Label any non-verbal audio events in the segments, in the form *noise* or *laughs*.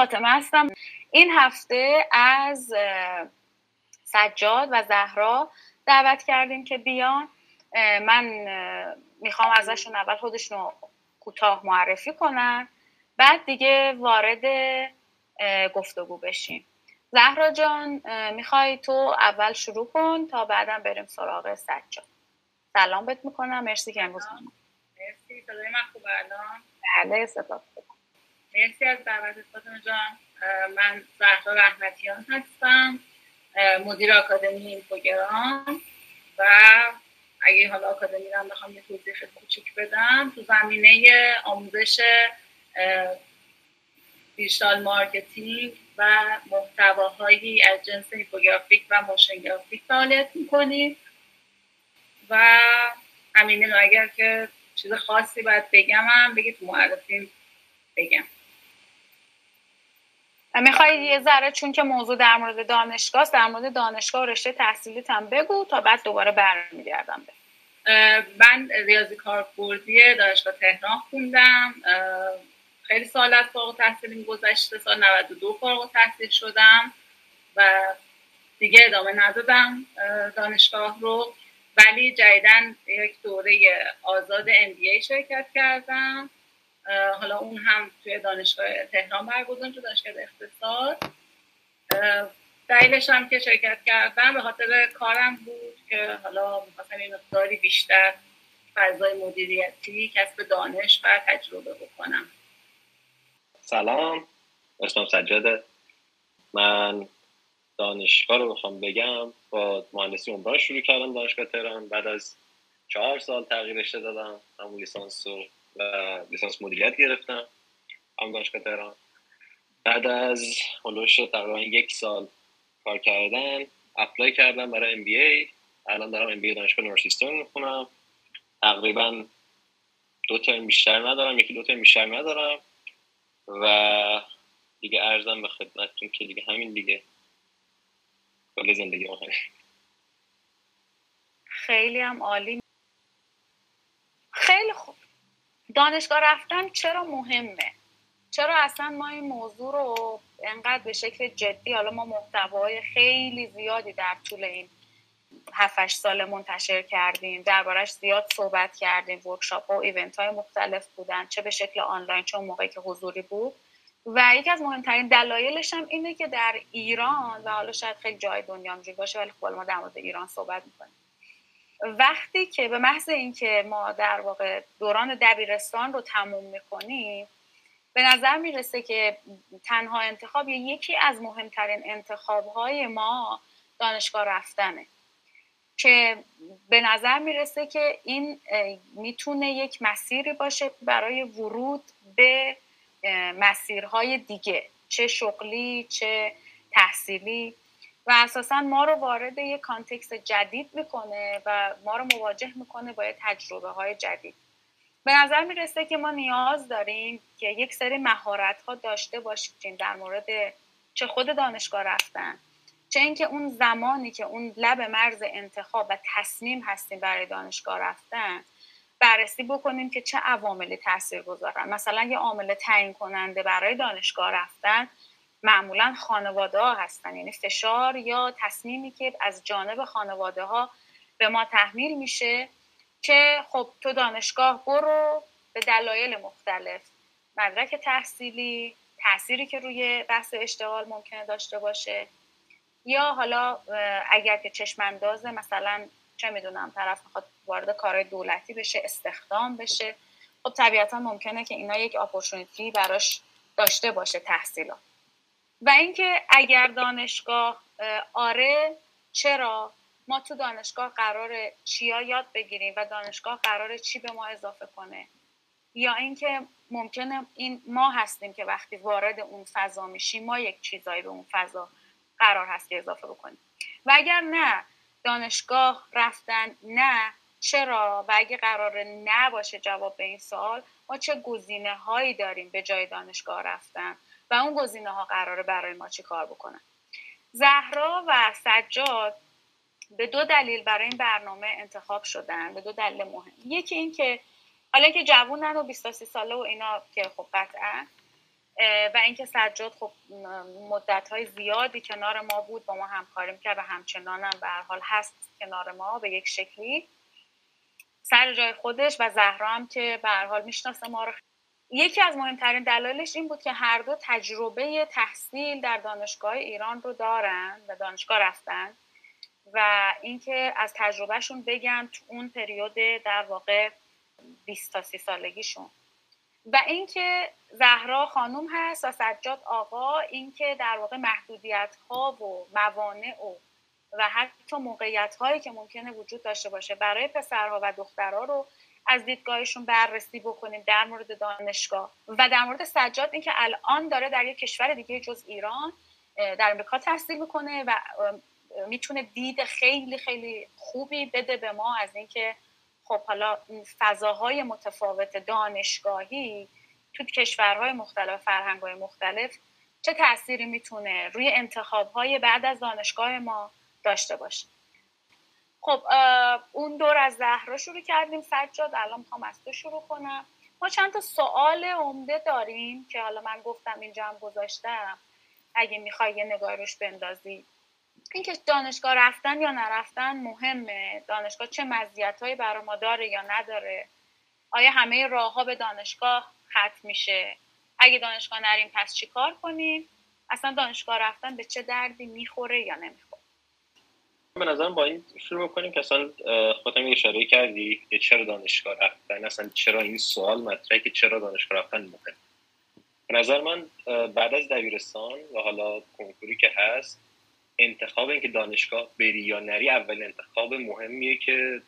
فاطمه هستم. این هفته از سجاد و زهرا دعوت کردیم که بیان. من می‌خوام ازشون اول خودشون کوتاه معرفی کنن بعد دیگه وارد گفتگو بشیم. زهرا جان می‌خوای تو اول شروع کن تا بعدا بریم سراغ سجاد. سلام بهت می‌کنم. مرسی که امروز مرسی. صدای من خوب الان؟ بله مرسی از دعوت فاطمه جان. من زهرا رحمتیان هستم مدیر آکادمی اینفوگرام و اگه حالا آکادمی رو بخوام یه توضیح کوچیک بدم تو زمینه آموزش digital marketing و محتواهایی از جنس اینفوگرافیک و motion graphic فعالیت می‌کنیم. و همینه اگر که چیز خاصی باید بگم هم بگید معرفیم بگم. می‌خوای یه ذره چون که موضوع در مورد دانشگاه در مورد دانشگاه و رشته تحصیلیت هم بگو تا بعد دوباره برمیگردم من ریاضی کاربردی دانشگاه تهران خوندم. خیلی سال از فارغ تحصیلیم گذشته سال 92 فارغ تحصیل شدم و دیگه ادامه ندادم دانشگاه رو. ولی جدیدن یک دوره آزاد MBA شرکت کردم. حالا اون هم توی دانشگاه تهران برگزار شد دانشگاه اقتصاد. دلیلش هم که شرکت کردم به خاطر کارم بود که حالا می‌خواستم یه مقداری بیشتر فضای مدیریتی کسب دانش و تجربه بکنم. سلام. اسمم سجاده من دانشگاه رو بخوام بگم. با مهندسی عمران شروع کردم دانشگاه تهران. بعد از چهار سال تغییر رشته دادم. همون لیسانس رو و لیسانس مدیریت گرفتم. هم دانشگاه تهران. بعد از هلوش تقریبا یک سال کار کردن apply کردم برای MBA. الان دارم MBA دانشگاه Northeastern می‌خونم. تقریبا دو تا بیشتر ندارم یکی دو تا بیشتر ندارم. و دیگه ارزم به خدمتتون که دیگه همین دیگه. کل زندگی ما خیلی هم عالی خیلی خوب دانشگاه رفتن چرا مهمه؟ چرا اصلا ما این موضوع رو انقدر به شکل جدی حالا ما محتوای خیلی زیادی در طول این 7 سال منتشر کردیم دربارش زیاد صحبت کردیم ورکشاپ ها و ایونت های مختلف بودن چه به شکل آنلاین چه موقعی که حضوری بود. و یکی از مهمترین دلایلش هم اینه که در ایران و حالا شاید خیلی جای دنیا همجوری باشه ولی خب ما در مورد ایران صحبت می‌کنیم. وقتی که به محض اینکه ما در واقع دوران دبیرستان رو تموم می‌کنیم به نظر می‌رسه که تنها انتخاب یا یکی از مهمترین انتخاب های ما دانشگاه رفتنه. که به نظر می‌رسه که این می‌تونه یک مسیری باشه برای ورود به مسیرهای دیگه چه شغلی چه تحصیلی. و اساسا ما رو وارد یک کانتکست جدید می‌کنه و ما رو مواجه می‌کنه با تجربه های جدید. به نظر می‌رسه که ما نیاز داریم که یک سری مهارت ها داشته باشیم در مورد چه خود دانشگاه رفتن چه اینکه اون زمانی که اون لب مرز انتخاب و تصمیم هستیم برای دانشگاه رفتن بررسی بکنیم که چه عواملی تاثیر گذارن مثلا یه عامل تعیین کننده برای دانشگاه رفتن معمولا خانواده ها هستن. یعنی فشار یا تصمیمی که از جانب خانواده ها به ما تحمیل میشه که خب تو دانشگاه برو به دلایل مختلف. مدرک تحصیلی تأثیری که روی بحث اشتغال ممکنه داشته باشه. یا حالا اگر که چشم اندازه مثلا چه می‌دونم طرف می‌خواد وارد کارهای دولتی بشه استخدام بشه خب طبیعتا ممکنه که اینا یک اپورتونیتی براش داشته باشه تحصیلات. و اینکه اگر دانشگاه آره چرا؟ ما تو دانشگاه قرار چیا یاد بگیریم و دانشگاه قرار چی به ما اضافه کنه؟ یا اینکه ممکنه این ما هستیم که وقتی وارد اون فضا میشیم ما یک چیزایی به اون فضا قرار هست که اضافه بکنیم. و اگر نه دانشگاه رفتن نه چرا؟ و اگه قرار نباشه جواب به این سوال ما چه گزینه هایی داریم به جای دانشگاه رفتن؟ و اون گزینه ها قراره برای ما چی کار بکنن زهرا و سجاد به دو دلیل برای این برنامه انتخاب شدن به دو دلیل مهم. یکی این که حالا که جوونن و 23 ساله و اینا که خب قطعا و اینکه سجاد خب مدت های زیادی کنار ما بود با ما همکاری کرد و همچنانم به هر حال هست کنار ما به یک شکلی. سر جای خودش و زهرا هم که به حال می‌شناسه ما رو یکی از مهمترین دلایلش این بود که هر دو تجربه تحصیل در دانشگاه ایران رو دارن و دانشگاه رفتن و اینکه از تجربهشون بگن تو اون پریود در واقع 20 تا 30 سالگیشون. و اینکه زهرا خانوم هست و سجاد آقا اینکه در واقع محدودیت ها و موانع و و حتی موقعیت هایی که ممکنه وجود داشته باشه برای پسرها و دخترها رو از دیدگاهشون بررسی بکنیم در مورد دانشگاه و در مورد سجاد اینکه الان داره در یک کشور دیگه جز ایران در امریکا تحصیل می‌کنه و می‌تونه دید خیلی خیلی خوبی بده به ما از اینکه خب حالا فضاهای متفاوت دانشگاهی تو کشورهای مختلف فرهنگهای مختلف چه تأثیری می‌تونه روی انتخابهای بعد از دانشگاه ما داشته باشه. خب اون دور از زهرا شروع کردیم. سجاد الان می‌خوام از تو شروع کنم. ما چند تا سوال عمده داریم که حالا من گفتم اینجا هم گذاشتم. اگه می‌خوای یه نگاه روش بندازی. اینکه دانشگاه رفتن یا نرفتن مهمه. دانشگاه چه مزیتهایی برای ما داره یا نداره. آیا همه راه ها به دانشگاه ختم میشه؟ اگه دانشگاه نریم پس چیکار کنیم؟ اصلا دانشگاه رفتن به چه دردی می‌خوره یا نمی‌خوره؟ به نظرم با این شروع کنیم که اصلا خودم اشاره کردی که چرا دانشگاه رفتن اصلا چرا این سوال مطرحه که چرا دانشگاه رفتن مهم به نظر من بعد از دبیرستان و حالا کنکوری که هست انتخاب اینکه دانشگاه بری یا نری اول انتخاب مهمیه که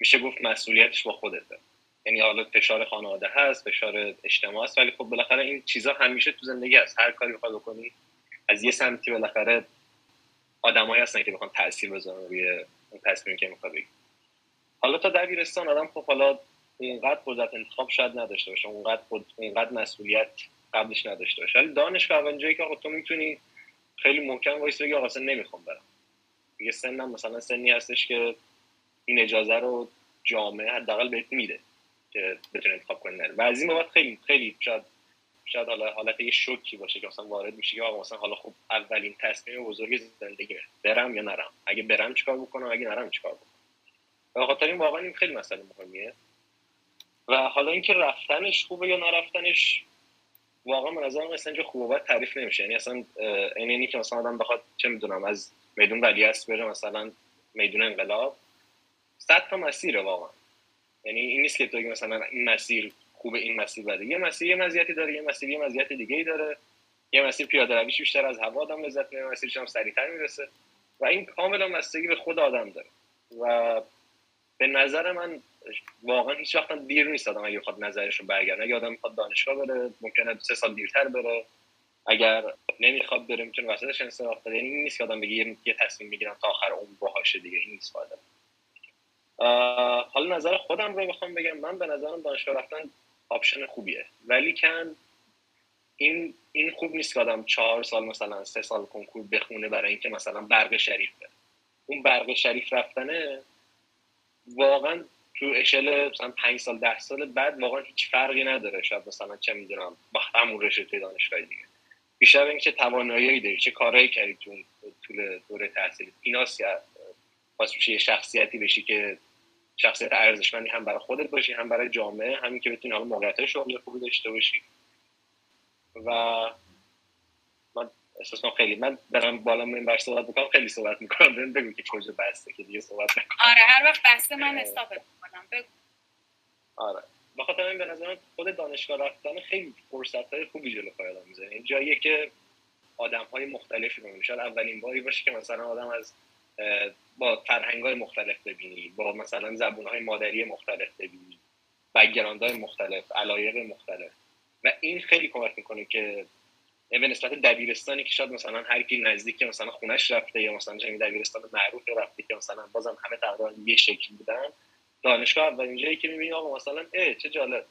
میشه گفت مسئولیتش با خودته. یعنی حالا فشار خانواده هست فشار اجتماع هست ولی خب بالاخره این چیزها همیشه تو زندگی هست. هر کاری بخوای بکنی از یه سمتی بالاخره آدمایی هستن که بخوان تاثیر بذارن روی اون تصمیمی که می‌خواد بگیری حالا تا دبیرستان آدم خب حالا اینقدر قدرت انتخاب شاید نداشته باشه اونقدر اینقدر مسئولیت قبلش نداشته باشه. ولی دانشگاه اول جایی که تو می‌تونی خیلی محکم وایسی بگی آقا نمی‌خوام برم. یه سنم مثلا سنی هستش که این اجازه رو جامعه حداقل بهت میده که بتونه انتخاب کنی و از این بابت خیلی خیلی شاید شاید حالا حالت یه شوکی باشه که مثلا وارد میشه که آقا مثلا حالا خب اولین تصمیم بزرگ زندگی برم یا نرم؟ اگه برم چیکار بکنم؟ اگه نرم چیکار بکنم؟ به خاطر این واقعا این خیلی مسئله مهمیه. و حالا اینکه رفتنش خوبه یا نرفتنش واقعا به نظرم اصلا خوب تعریف نمیشه. یعنی اصلا این اینی که مثلا آدم بخواد چه می‌دونم از میدون ولیعصر بره مثلا میدون انقلاب صد تا مسیره واقعا. یعنی این نیست که تو مثلا این مسیر خوبه این مسیر بده یه مسیر یه مزیتی داره یه مسیر یه مزیت دیگه ای داره. یه مسیر پیاده رویش بیشتر از هوا آدم لذت می‌بره مسیرش هم سریعتر می‌رسه. و این کاملا بستگی به خود آدم داره. و به نظر من واقعا هیچ وقت دیر نیست آدم اگه بخواد نظرش رو برگردونه اگه آدم می‌خواد دانشگاه بره ممکنه سه سال دیرتر بره. اگر نمی‌خواد بره می‌تونه وسطش انصراف بده. یعنی نیست که آدم بگه یه تصمیم می‌گیرم تا آخر عمر باهاشه دیگه. این نیست فایده. حالا نظر خودم رو بخوام بگم. من به نظرم دانشگاه رفتن option خوبیه. ولیکن این این خوب نیست که آدم چهار سال مثلا سه سال کنکور بخونه برای اینکه مثلا برق شریف بره. اون برق شریف رفتنه واقعا تو اشل مثلا پنج سال ده سال بعد واقعا هیچ فرقی نداره. شاید مثلا چه می‌دونم با همون رشته دانشگاه دیگه. بیشتر اینکه توانایی داری چه کارهایی کردی تو طول دوره تحصیل ایناست واسه یه شخصیتی بشی که شخصیت ارزشمندی هم برای خودت باشی هم برای جامعه همین که بتونی حالا موقعیت شغل خوبی داشته باشی. و من احساس خیلی من برم بالا این بر صحبت بکنم خیلی صحبت می‌کنم. بهم بگو که کجا بسته که دیگه صحبت نکنم. آره هر وقت بسته من استاپ می‌کنم. بگو. آره. بخاطر این به نظر خود دانشگاه رفتن خیلی فرصت های خوبی جلو پای آدم می‌زنه جاییه که آدم های مختلفی رو اولین باری باشه که مثلا آدم از با فرهنگ های مختلف ببینی با مثلا زبون های مادری مختلف ببینی بگراند های مختلف علایق مختلف. و این خیلی کمک می‌کنه که به نسبت دبیرستانی که شاید مثلا هر کی نزدیک مثلا خونش رفته یا مثلا چه دبیرستان معروف رفته که مثلا بازم همه تقریبا یه شکلی بودن دانشگاه اولین جایی که می‌بینی آقا مثلا اه چه جالب.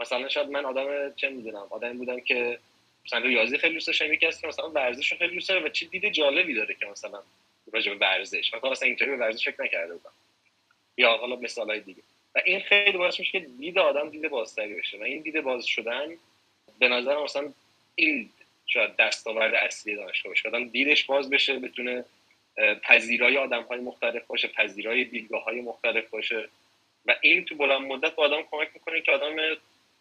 مثلا شاید من آدم چه می‌دونم آدم بودم که مثلا ریاضی خیلی دوست داشتم یکی که مثلا ورزش خیلی دوست داره و چه دید جالبی داره که مثلا راجع به ورزش. من اصلا اینطوری به ورزش فکر نکرده بودم. یا حالا مثالای دیگه. و این خیلی باعث میشه که دید آدم دید بازتری بشه. و این دید باز شدن به نظر مثلا این شاید دستاورد اصلی دانشگاه باشه. آدم دیدش باز بشه بتونه پذیرای آدم های مختلف باشه پذیرای دیدگاه های مختلف باشه. و این تو بلند مدت با آدم کمک می‌کنه که آدم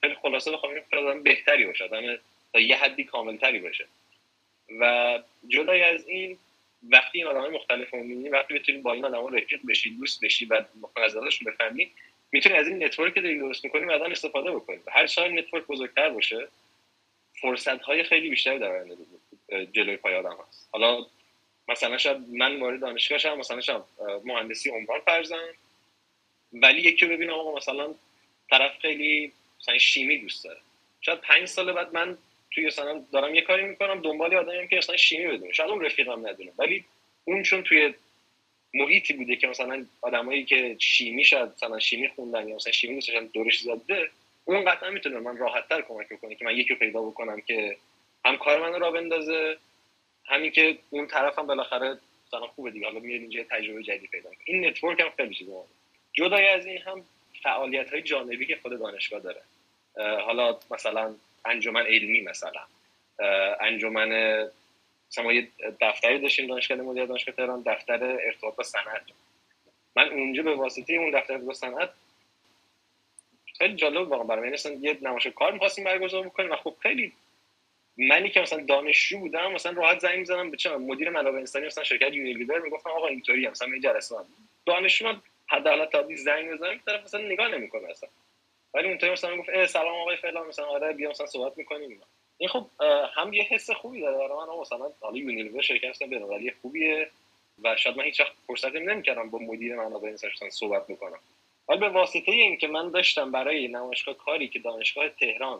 خیلی خلاصه بخوام آدم بهتری باشه. آدم تا یه حدی کاملتری باشه. و جدای از این وقتی این آدم مختلف رو می‌بینی وقتی بتونی با این آدم رفیق بشی دوست بشی و نظرشون بفهمی می‌تونی از این network که داری درست می‌کنی بعدا استفاده بکنی. هر سال network بزرگتر باشه فرصت های خیلی بیشتری در آینده جلوی پای آدم هست. حالا مثلا شاید من وارد دانشگاه شدم مثلا شاید مهندسی عمران فرضا ولی یکی ببینم آقا مثلا طرف خیلی مثلا شیمی دوست داره. شاید پنج سال بعد من توی مثلا دارم یه کاری می‌کنم دنبال آدمی که مثلا شیمی بدونه شاید اون رفیقم ندونه. ولی اون چون توی محیطی بوده که مثلا آدمایی که شیمی شاید مثلا شیمی خوندن یا مثلا شیمی دوستشن دورش زده اون قطعا می‌تونه من راحت تر کمک کنه که من یکی پیدا بکنم که هم کار من رو بندازه همین که اون طرف هم بالاخره مثلا خوبه دیگه. حالا میاد اینجا تجربه جدید پیدا این نتورک هم خیلی چیزه جدای از این هم فعالیت های جانبی که خود دانشگاه داره. حالا مثلا انجمن علمی مثلا. انجمن مثلا یه دفتری داشتیم دانشگاه مدیر دانشگاه تهران دفتر ارتباط با صنعت. من اونجا به واسطه اون دفتر با صنعت خیلی جالب واقعا من مثلا یه نمایش کار می‌خواستیم برگزار بکنیم و خب خیلی منی که مثلا دانشجو بودم مثلا راحت زنگ می‌زدم به چه مدیر منابع انسانی مثلا شرکت یونیلیور می‌گفتم آقا اینطوری مثلا این جلسه من دانشجو حداقل تا زنگ بزنم طرف مثلا نگاه نمی‌کنه اصلا. ولی اونطوری مثلا می‌گفت سلام آقای فلان مثلا آره بیا مثلا صحبت می‌کنیم. این خب هم یه حس خوبی داره. برای من مثلا حالا یونیلیور شرکت بین‌المللی خوبیه. و شاید من هیچ وقت فرصت نمی‌کردم با مدیر منابع انسانی صحبت بکنم. ولی به واسطه این که من داشتم برای نمایشگاه کاری که دانشگاه تهران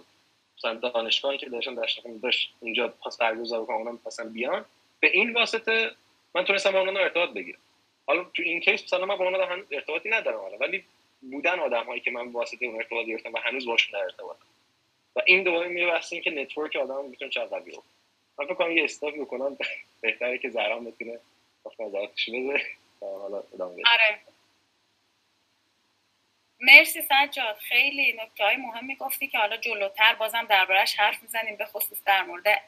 مثلا دانشگاهی که داشتم داشتم داشت اینجا پاس برگزار کنم اونم مثلا بیان. به این واسطه من تونستم با اونها ارتباط بگیرم. حالا تو این کیس مثلا من با اونها ارتباطی ندارم ولی بودن آدم هایی که من واسطه اون ارتباط گرفتم و هنوز باشون در ارتباطم و این دوباره میره بحث این که network آدم می‌تونه چقدر باشه من فکر کنم یه stop بکنم بهتره که زهرام بتونه نظراتش بده حالا ادامه آره. مرسی سجاد خیلی نکته های مهمی گفتی که حالا جلوتر بازم دربارهش حرف می‌زنیم به خصوص در مورد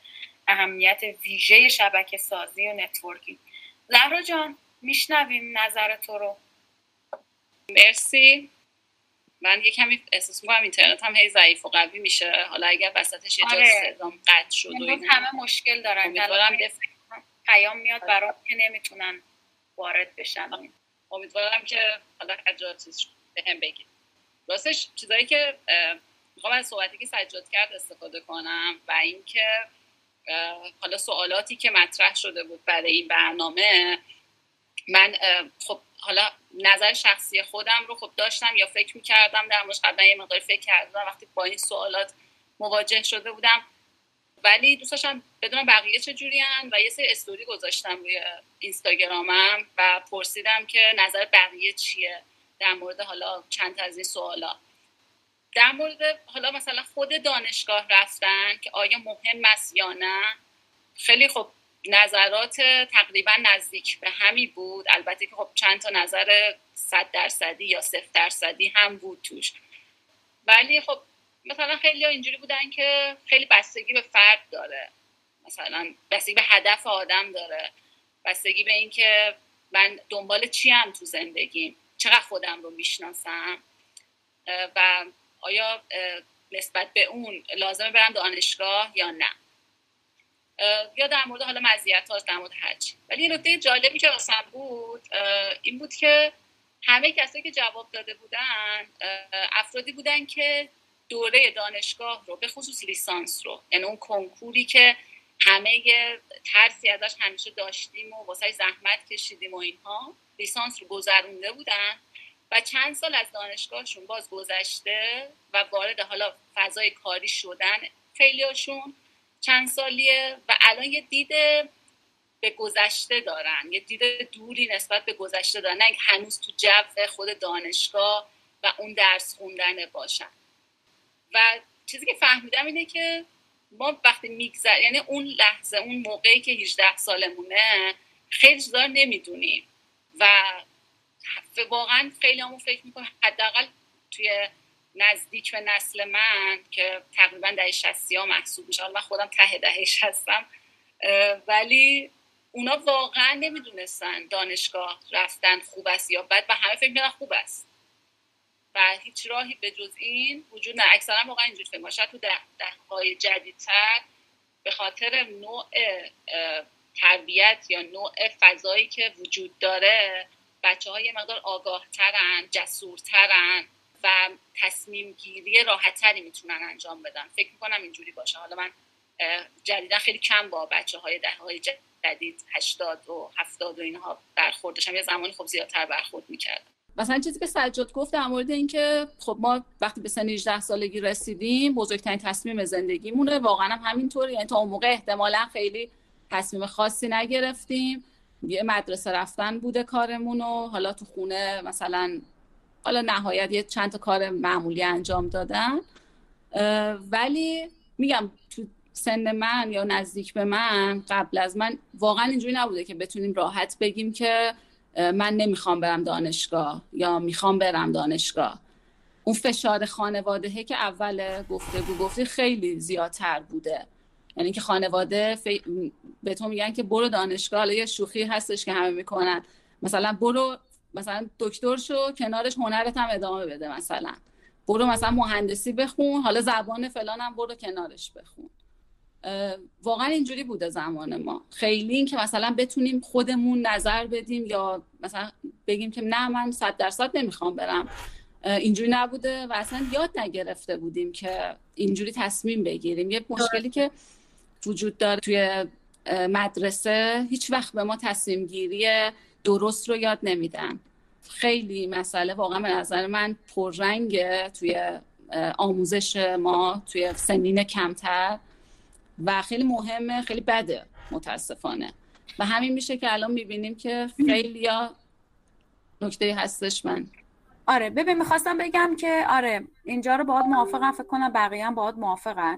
اهمیت ویژه شبکه سازی و networking. زهرا جان میشنویم نظر تو رو. مرسی. من یه کمی احساس می‌کنم اینترنت هم هی ضعیف و قوی میشه. حالا اگر وسطش یه جا آره. صدام قطع شد و این همه مشکل دارن. امیدوارم پیام میاد برام که نمی‌تونن وارد بشن. امیدوارم که حالا هر به هم بگید راستش چیزایی که می‌خوام از صحبتی که سجاد کرد استفاده کنم و اینکه حالا سوالاتی که مطرح شده بود برای این برنامه من خب حالا نظر شخصی خودم رو خب داشتم یا فکر می‌کردم در موردش قبلا یه مقدار فکر کردم وقتی با این سوالات مواجه شده بودم. ولی دوست داشتم بدونم بقیه چجوری و یه سری استوری گذاشتم روی اینستاگرامم و پرسیدم که نظر بقیه چیه در مورد حالا چند از این سوالا. در مورد حالا مثلا خود دانشگاه رفتن که آیا مهم است یا نه خیلی خب نظرات تقریبا نزدیک به همی بود. البته که خب چند تا نظر صد درصدی یا صفر درصدی هم بود توش. ولی خب مثلا خیلی ها اینجوری بودن که خیلی بستگی به فرد داره. مثلا بستگی به هدف آدم داره. بستگی به اینکه من دنبال چی هم تو زندگیم چقدر خودم رو می‌شناسم؟ و آیا نسبت به اون لازمه برم دانشگاه یا نه؟ یا در مورد حالا مزیت در مورد هرچی ولی یه نکته جالبی که واسم بود این بود که همه کسایی که جواب داده بودن افرادی بودن که دوره دانشگاه رو به خصوص لیسانس رو یعنی اون کنکوری که همه ترسی ازش همیشه داشتیم و واسه زحمت کشیدیم و اینها لیسانس رو گذرونده بودن و چند سال از دانشگاهشون باز گذشته و وارد حالا فضای کاری شدن خیلیاشون چند سالیه و الان یه دید به گذشته دارن. یه دید دوری نسبت به گذشته دارن. نه هنوز تو جو خود دانشگاه و اون درس خوندن باشن. و چیزی که فهمیدم اینه که ما وقتی میگذر یعنی اون لحظه اون موقعی که 18 سالمونه خیلی چیزا نمی‌دونیم. و واقعا خیلی همون فکر می‌کنم حداقل توی نزدیک به نسل من که تقریبا دهه شستی ها محسوب میشه. من خودم ته دهش هستم ولی اونا واقعا نمی‌دونستن دانشگاه رفتن خوب است یا بد و همه فکر می‌کنن خوب است. و هیچ راهی به جز این وجود نه اکثرا واقعا اینجوری فکر شاید تو ده, ده های جدیدتر به خاطر نوع تربیت یا نوع فضایی که وجود داره بچه های مقدار آگاه ترن جسور ترن و تصمیم گیری راحت تری می‌تونن انجام بدن. فکر می‌کنم اینجوری باشه. حالا من جدیدا خیلی کم با بچه های ده های جدید هشتاد و هفتاد و اینها برخوردشم یه زمانی خب زیادتر برخورد می‌کردم. مثلا چیزی که سجاد گفت در مورد اینکه خب ما وقتی به سن 18 سالگی رسیدیم بزرگترین تصمیم زندگیمونه. واقعا هم همینطوره یعنی تا اون موقع احتمالا خیلی تصمیم خاصی نگرفتیم. یه مدرسه رفتن بوده کارمون و حالا تو خونه مثلا حالا نهایت یه چند تا کار معمولی انجام دادن. ولی میگم تو سن من یا نزدیک به من قبل از من واقعا اینجوری نبوده که بتونیم راحت بگیم که من نمی‌خوام برم دانشگاه یا می‌خوام برم دانشگاه. اون فشار خانواده که اول گفتگو گفتی خیلی زیادتر بوده. یعنی که خانواده به تو میگن که برو دانشگاه حالا یه شوخی هستش که همه می‌کنن. مثلا برو مثلا دکتر شو کنارش هنرت هم ادامه بده مثلا. برو مثلا مهندسی بخون حالا زبان فلان هم برو کنارش بخون. واقعا اینجوری بوده زمان ما. خیلی این که مثلا بتونیم خودمون نظر بدیم یا مثلا بگیم که نه من صد درصد نمی‌خوام برم. اینجوری نبوده و اصلا یاد نگرفته بودیم که اینجوری تصمیم بگیریم. یه مشکلی که وجود داره توی مدرسه هیچ وقت به ما تصمیم گیری درست رو یاد نمیدن. خیلی مسئله واقعا به نظر من پررنگه توی آموزش ما توی سنین کمتر و خیلی مهمه خیلی بده متاسفانه. و همین میشه که الان می‌بینیم که خیلی یا نکته هستش من. آره ببین می‌خواستم بگم که آره اینجا رو باید موافقم فکر کنم بقیه هم باید موافقن.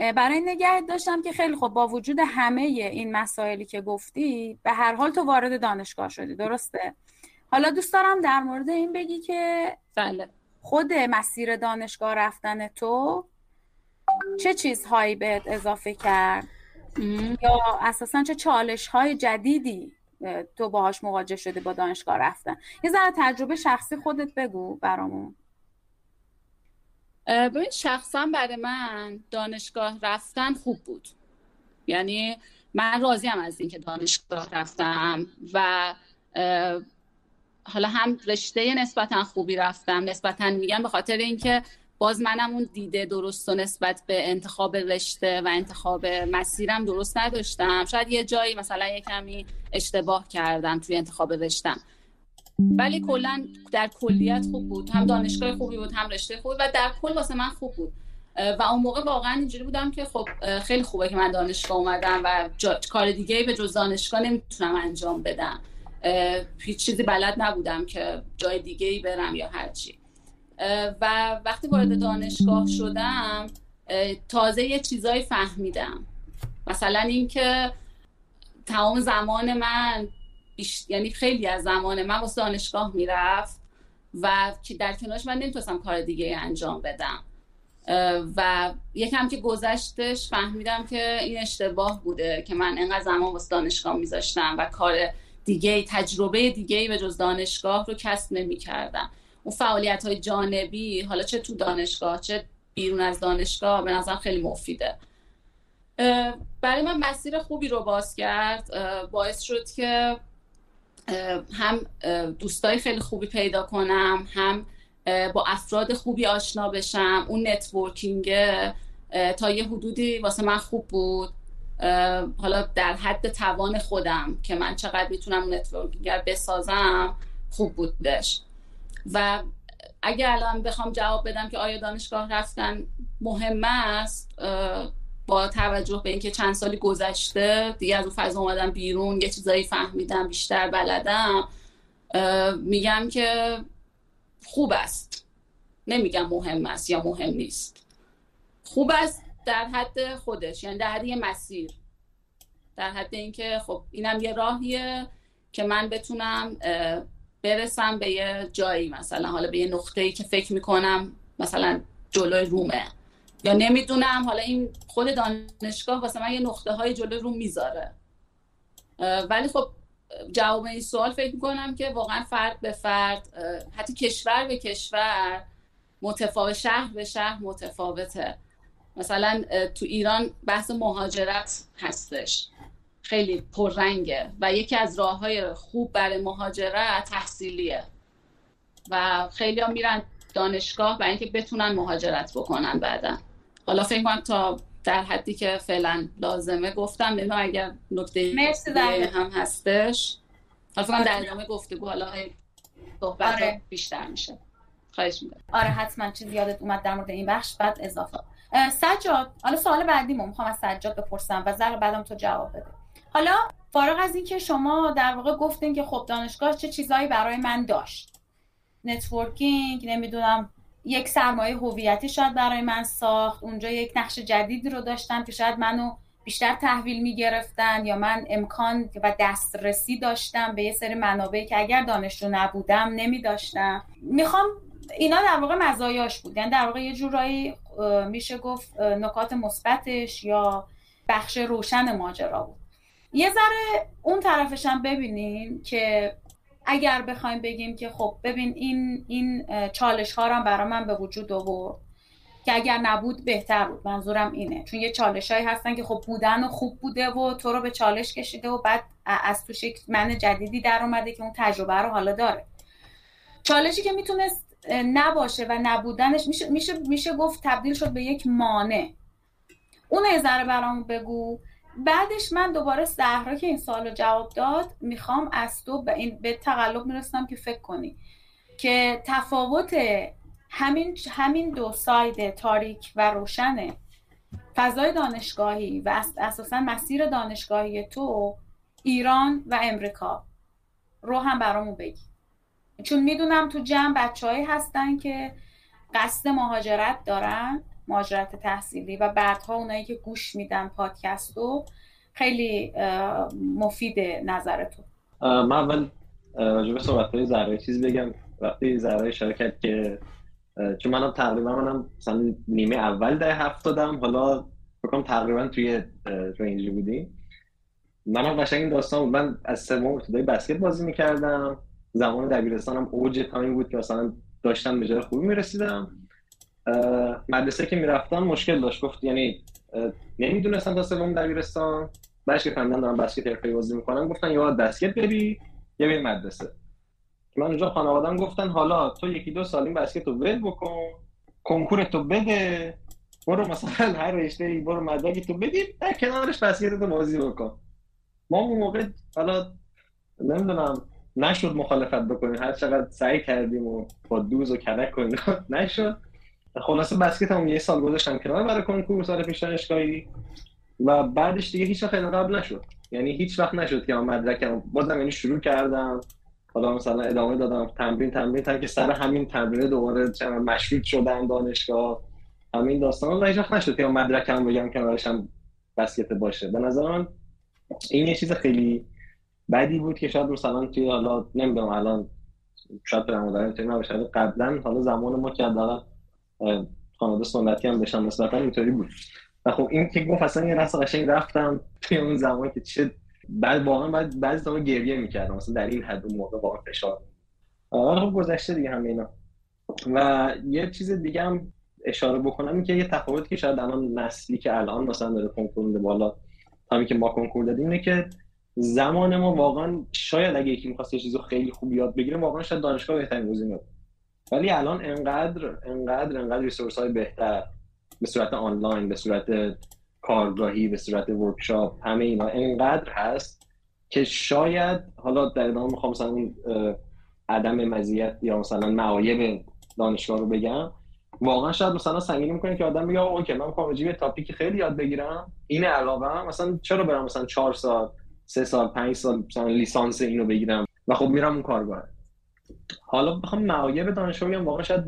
برای نگه داشتم که خیلی خوب با وجود همه این مسائلی که گفتی به هر حال تو وارد دانشگاه شدی درسته؟ حالا دوست دارم در مورد این بگی که بله. خود مسیر دانشگاه رفتن تو چه چیزهایی بهت اضافه کرد؟ یا اساسا چه چالش های جدیدی تو باهاش مواجه شده با دانشگاه رفتن؟ یه ذره تجربه شخصی خودت بگو برامون. ببین شخصا برای من دانشگاه رفتن خوب بود. یعنی من راضیم از اینکه دانشگاه رفتم و حالا هم رشته نسبتا خوبی رفتم. نسبتا میگم به خاطر اینکه باز منم اون دیده درست و نسبت به انتخاب رشته و انتخاب مسیرم درست نداشتم. شاید یه جایی مثلا یه کمی اشتباه کردم توی انتخاب رشتم. ولی کلا در کلیت خوب بود. هم دانشگاه خوبی بود هم رشته خوبی و در کل واسه من خوب بود. و اون موقع واقعا اینجوری بودم که خب خیلی خوبه که من دانشگاه اومدم و کار دیگه به جز دانشگاه نمی‌تونم انجام بدم. هیچ چیزی بلد نبودم که جای دیگه ای برم یا هرچی و وقتی وارد دانشگاه شدم تازه یه چیزایی فهمیدم. مثلا اینکه تمام زمان من یعنی خیلی از زمان من واسه دانشگاه می‌رفت و در کنارش من نمی‌تونستم کار دیگه انجام بدم. و یکم که گذشتش فهمیدم که این اشتباه بوده که من انقدر زمان واسه دانشگاه میذاشتم و کار دیگه تجربه دیگه به جز دانشگاه رو کسب نمی کردم اون فعالیت های جانبی حالا چه تو دانشگاه چه بیرون از دانشگاه به نظرم خیلی مفیده. برای من مسیر خوبی رو باز کرد. باعث شد که هم دوستای خیلی خوبی پیدا کنم هم با افراد خوبی آشنا بشم. اون networking تا یه حدودی واسه من خوب بود. حالا در حد توان خودم که من چقدر می‌تونم networking بسازم خوب بودش و اگر الان بخوام جواب بدم که آیا دانشگاه رفتن مهم است. با توجه به اینکه چند سالی گذشته دیگه از اون فضا اومدم بیرون یه چیزایی فهمیدم بیشتر بلدم میگم که خوب است. نمیگم مهم است یا مهم نیست. خوب است در حد خودش یعنی در حد یه مسیر. در حد اینکه خب اینم یه راهیه که من بتونم برسم به یه جایی مثلا. حالا به یه نقطه ای که فکر می‌کنم مثلا جلوی رومه. یا نمی‌دونم حالا این خود دانشگاه واسه من یه نقطه های جلوی روم می‌ذاره ولی خب جواب این سوال فکر می‌کنم که واقعا فرد به فرد حتی کشور به کشور متفاوت شهر به شهر متفاوته. مثلا تو ایران بحث مهاجرت هستش. خیلی پررنگه و یکی از راه های خوب برای مهاجرت تحصیلیه. و خیلی ها میرن دانشگاه برای اینکه بتونن مهاجرت بکنن بعدا. حالا فکر کنم تا در حدی که فعلا لازمه گفتم نمی‌دونم اگر نکته هم هستش. حالا فکر در ادامه گفتگو حالا صحبت آره. بیشتر میشه. خواهش می‌کنم. آره حتما چیز یادت اومد در مورد این بخش بعد اضافه. سجاد. حالا سوال بعدی می‌خوام از سجاد بپرسم و زر بعدم تو جواب بده. حالا فارغ از اینکه شما در واقع گفتین که خب دانشگاه چه چیزهایی برای من داشت. networking نمی‌دونم یک سرمایه هویتی شاید برای من ساخت. اونجا یک نقش جدیدی رو داشتم که شاید منو بیشتر تحویل می‌گرفتن یا من امکان و دسترسی داشتم به یه سری منابعی که اگر دانشجو نبودم نمی داشتم می‌خوام اینا در واقع مزایاش بود. یعنی در واقع یه جورایی میشه گفت نکات مثبتش یا بخش روشن ماجرا بود. یه ذره اون طرفش هم ببینیم که اگر بخوایم بگیم که خب ببین این این چالش ها هم برای من به وجود آورد که اگر نبود بهتر بود. منظورم اینه. چون یه چالش هایی هستن که خب بودن و خوب بوده و تو رو به چالش کشیده و بعد از توش یک من جدیدی در اومده که اون تجربه رو حالا داره. چالشی که می‌تونست نباشه و نبودنش میشه, میشه, میشه گفت تبدیل شد به یک مانع. اون یه ذره برامون بگو. بعدش من دوباره زهرا که این سال جواب داد می‌خوام از تو به, این به تقلب می‌رسم که فکر کنی که تفاوت همین, همین دو ساید تاریک و روشن فضای دانشگاهی و اساسا مسیر دانشگاهی تو ایران و امریکا. رو هم برامون بگی. چون می‌دونم تو جمع بچههایی هستن که قصد مهاجرت دارن. مهاجرت تحصیلی و بعدها اونایی که گوش میدن پادکست رو خیلی مفید نظرتون. من اول راجع به صحبت های چیز بگم. وقتی ذره کرد که چون منم تقریبا منم مثلا نیمه اول ده هفت دادم حالا بکنم تقریبا توی رنجی بودیم منم قشنگ این داستان بود. من از سوم ابتدای بسکت بازی می‌کردم. زمان دبیرستانم اوج تایم بود که مثلا داشتم به جای خوبی می‌رسیدم. مدرسه که می‌رفتم مشکل داشت. گفت یعنی نمی‌دونستم تا سوم دبیرستان. بعدش که فهمیدن دارم بسکت حرفه‌ای بازی می‌کنم گفتن یا بسکت بری یا بری مدرسه. من اونجا خانوادم گفتن حالا تو یکی دو سال این بسکت رو ول بکن کنکور تو بده برو مثلا *laughs* هر رشته ای برو مدرکی تو بدی در کنارش بسکت رو بازی بکن. ما اون موقع حالا نمی‌دونم نشد مخالفت بکنیم هر چقدر سعی کردیم و با دوز و کلک کنیم *laughs* نشد. خلاصه بسکت هم یه سال گذاشتم کنار برای کنکور سال پیش دانشگاهی و بعدش دیگه هیچ وقت قبل نشد. یعنی هیچ وقت نشد که من مدرکم بازم یعنی شروع کردم. حالا مثلا ادامه دادم. تمرین تمرین تا که سر همین تمرین دوباره مشروط شدن دانشگاه. همین داستان. و هیچ وقت نشد که مدرکم بگم کنارشم بسکت باشه. به نظر من این یه چیز خیلی بدی بود که شاید مثلا توی حالا نمی‌دونم الان شاید به مدرن نباشه. قبلا حالا زمان ما که حداقل خانواده سنتی هم بشن نسبتا اینطوری بود. و خب این که گفت اصلا یه رسم قشنگ رفتم توی اون زمان که چه بعد واقعا بعد بعضی زمان گریه می‌کردم. مثلا در این حد اون موقع واقعا فشار آره خب گذشته دیگه همه اینا. و یه چیز دیگه هم اشاره بکنم این که یه تفاوتی که شاید الان نسلی که الان مثلا داره کنکور میده بالا همین که ما کنکور دادیم اینه که زمان ما واقعا شاید اگه یکی می‌خواست یه چیز خیلی خوب یاد بگیره واقعا شاید دانشگاه بهترین گزینه بود ولی الان انقدر انقدر انقدر ریسورس های بهتر. به صورت آنلاین به صورت کارگاهی به صورت ورکشاپ همه اینا انقدر هست که شاید حالا در ادامه می‌خوام مثلا اون عدم مزیت یا مثلا معایب دانشگاه رو بگم. واقعا شاید مثلا سنگینی می‌کنه که آدم میگه اوکی من می‌خوام یه تاپیک خیلی یاد بگیرم. این علاوه مثلا چرا برم مثلا چهار سال سه سال پنج سال مثلا لیسانس اینو بگیرم؟ و خب میرم اون کارگاه. حالا بخوام معایب دانشگاه بگم واقعا شاید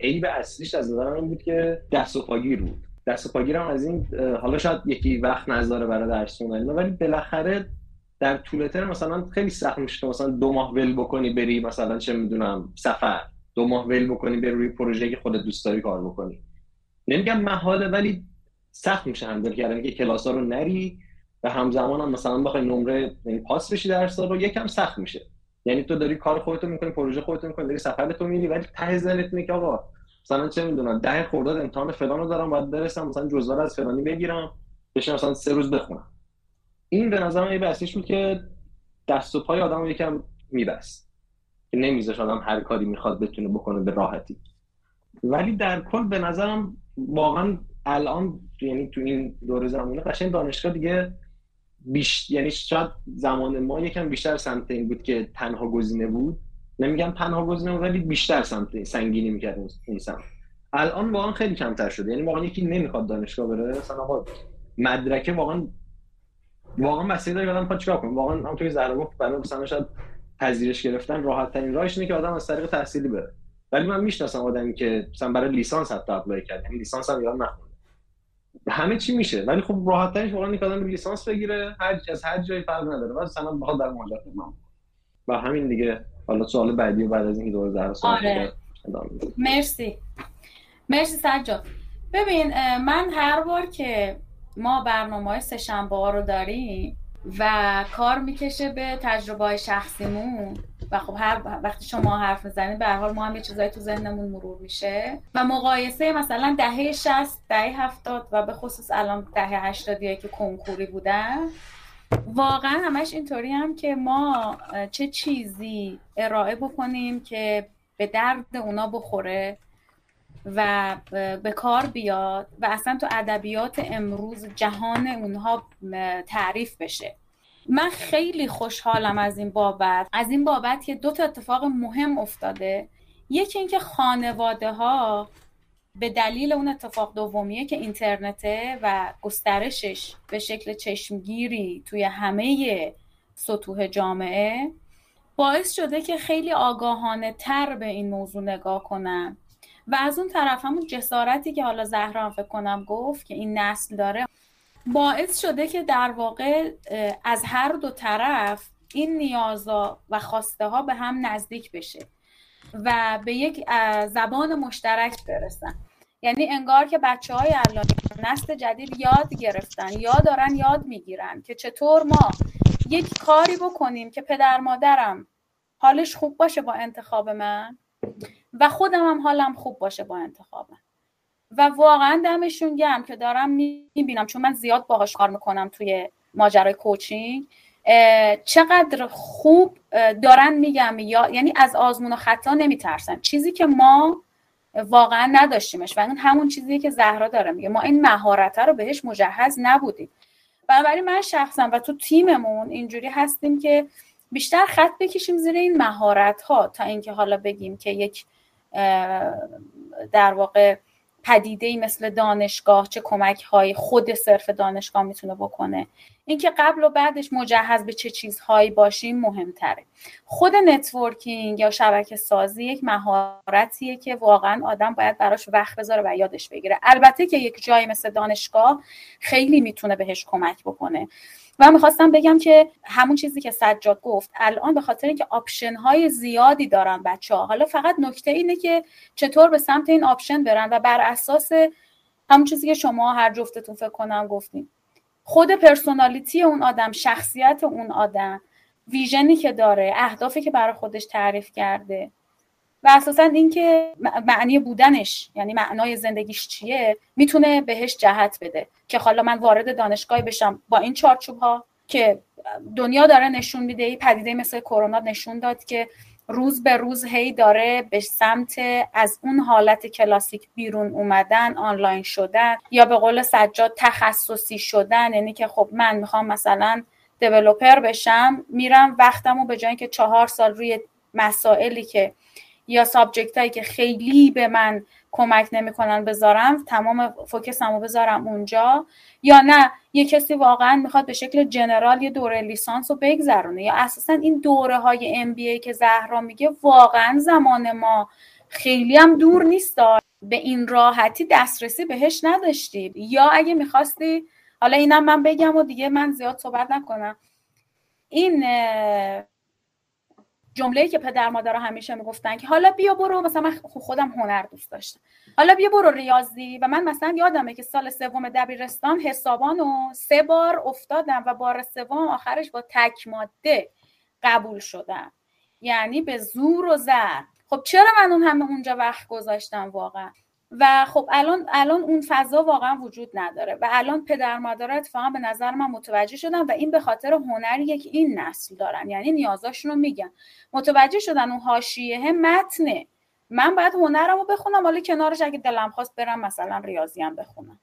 عیب اصلیش از نظر من بود که دست و پاگیر بود. دست و پاگیر هم از این حالا شاید یکی وقت نذاره برای درس خوندن ولی بالاخره در طول ترم مثلا خیلی سخت میشه مثلا دو ماه ول بکنی بری مثلا چه می‌دونم سفر دو ماه ول بکنی به روی پروژه که خودت دوست داری کار بکنی. نمیگم محاله ولی سخت میشه هندل کردن که کلاس ها رو نری و همزمان هم مثلا بخوای نمره یعنی پاس بشی درس رو یکم سخت میشه. یعنی تو داری کار خودتو می‌کنی پروژه خودتو می‌کنی داری سفر تو میری ولی ته ذهنت که آقا مثلا چه می‌دونم ده خرداد امتحان فلان رو دارم باید برسم مثلا جزوه از فلانی بگیرم بشینم مثلا سه روز بخونم. این به نظر من یه بحثش بود که دست و پای آدم یکم میبست. که نمیذاش آدم هر کاری می‌خواد بتونه بکنه به راحتی. ولی در کل به نظرم واقعا الان یعنی تو این دور زمانه قشنگ دانشگاه دیگه بیش... یعنی شاید زمان ما یکم بیشتر سمت این بود که تنها گزینه بود. نمیگم تنها گزینه بود ولی بیشتر سمت سنگینی می‌کرد این سمت. الان واقعا خیلی کمتر شده. یعنی واقعا یکی نمی‌خواد دانشگاه بره مثلا مدرکه واقعا واقعا مسئله داره آدم پا چیکار کنه؟ واقعا هم توی زهرا گفت برای مثلا شاید پذیرش گرفتن راحت ترین راهش اینه که آدم از طریق تحصیلی بره. ولی من می‌شناسم آدمی که مثلا برای لیسانس حتی اپلای کرد. یعنی لیسانس هم یاد نخونده همه چی میشه. ولی خب راحت ترش واقعا اینکه آدم لیسانس بگیره هر از هر جایی فرق نداره. ولی مثلا بخواد در مهاجرت من و همین دیگه. حالا سوال بعدی و بعد از این دور زهرا آره. مرسی. مرسی سجاد. ببین من هر بار که ما برنامه های سهشنبه رو داریم و کار می‌کشه به تجربه های شخصیمون. و خب هر وقتی شما حرف می‌زنید به حال ما هم یه چیزایی تو ذهنمون مرور میشه. و مقایسه مثلا دهه 60 دهه 70 و به خصوص الان دهه 80 که کنکوری بودن واقعا همش اینطوری هم که ما چه چیزی ارائه بکنیم که به درد اونا بخوره. و به کار بیاد و اصلا تو ادبیات امروز جهان اونها تعریف بشه. من خیلی خوشحالم از این بابت. از این بابت که دو تا اتفاق مهم افتاده. یکی اینکه خانواده ها به دلیل اون اتفاق دومیه که اینترنته و گسترشش به شکل چشمگیری توی همه سطوح جامعه باعث شده که خیلی آگاهانه تر به این موضوع نگاه کنن. و از اون طرف همون جسارتی که حالا زهرا فکر کنم گفت که این نسل داره باعث شده که در واقع از هر دو طرف این نیازا و خواسته ها به هم نزدیک بشه و به یک زبان مشترک برسن. یعنی انگار که بچه های الان نسل جدید یاد گرفتن یا دارن یاد می‌گیرن که چطور ما یک کاری بکنیم که پدر مادرم حالش خوب باشه با انتخاب من. و خودم هم حالم خوب باشه با انتخابم. و واقعا دمشون گم که دارم می‌بینم چون من زیاد باهاش کار می‌کنم توی ماجرای کوچینگ چقدر خوب دارن میگم یا یعنی از آزمون و خطا نمیترسن. چیزی که ما واقعا نداشتیمش و این همون چیزی که زهرا داره میگه. ما این مهارت رو بهش مجهز نبودیم. بنابراین من شخصا و تو تیممون اینجوری هستیم که بیشتر خط بکشیم زیر این مهارت ها تا اینکه حالا بگیم که یک در واقع پدیده ای مثل دانشگاه چه کمک های خود صرف دانشگاه می‌تونه بکنه. اینکه قبل و بعدش مجهز به چه چیزهایی باشیم مهمتره. خود networking یا شبکه سازی یک مهارتیه که واقعا آدم باید براش وقت بذاره و یادش بگیره. البته که یک جایی مثل دانشگاه خیلی می‌تونه بهش کمک بکنه. و می‌خواستم بگم که همون چیزی که سجاد گفت الان به خاطر اینکه option های زیادی دارن بچه ها حالا فقط نکته اینه که چطور به سمت این option برن و بر اساس همون چیزی که شما هر جفتتون فکر کنم گفتیم خود personality اون آدم شخصیت اون آدم vision ی که داره اهدافی که برای خودش تعریف کرده. و اساسا اینکه معنی بودنش یعنی معنای زندگیش چیه می‌تونه بهش جهت بده. که حالا من وارد دانشگاهی بشم با این چارچوب ها که دنیا داره نشون میده پدیده مثل کرونا نشون داد که روز به روز هی داره به سمت از اون حالت کلاسیک بیرون اومدن آنلاین شدن یا به قول سجاد تخصصی شدن. یعنی که خب من می‌خوام مثلا دیولوپر بشم میرم وقتمو به جای که چهار سال روی مسائلی که یا سابجکت هایی که خیلی به من کمک نمی‌کنن بذارم تمام فوکسمو رو بذارم اونجا. یا نه یه کسی واقعا می‌خواد به شکل جنرال یه دوره لیسانس رو بگذرونه. یا اساسا این دوره های ام بی که زهرا میگه واقعا زمان ما خیلی هم دور نیست. به این راحتی دسترسی بهش نداشتید. یا اگه می‌خواستی حالا اینم من بگم و دیگه من زیاد صحبت نکنم. این جمله‌ای که پدر مادر همیشه می‌گفتن که حالا بیا برو مثلا من خودم هنر دوست داشتم. حالا بیا برو ریاضی. و من مثلا یادمه که سال سوم دبیرستان حسابان و سه بار افتادم و بار سوم آخرش با تک ماده قبول شدم. یعنی به زور و زر. خب چرا من اون همه اونجا وقت گذاشتم واقعا؟ و خب الان الان اون فضا واقعا وجود نداره و الان پدر مادر اتفاقا به نظر من متوجه شدن و این به خاطر هنریه که این نسل دارن یعنی نیازاشون رو میگن. متوجه شدن اون حاشیه متنه. من باید هنرمو بخونم حالا کنارش اگه دلم خواست برم مثلا ریاضی هم بخونم.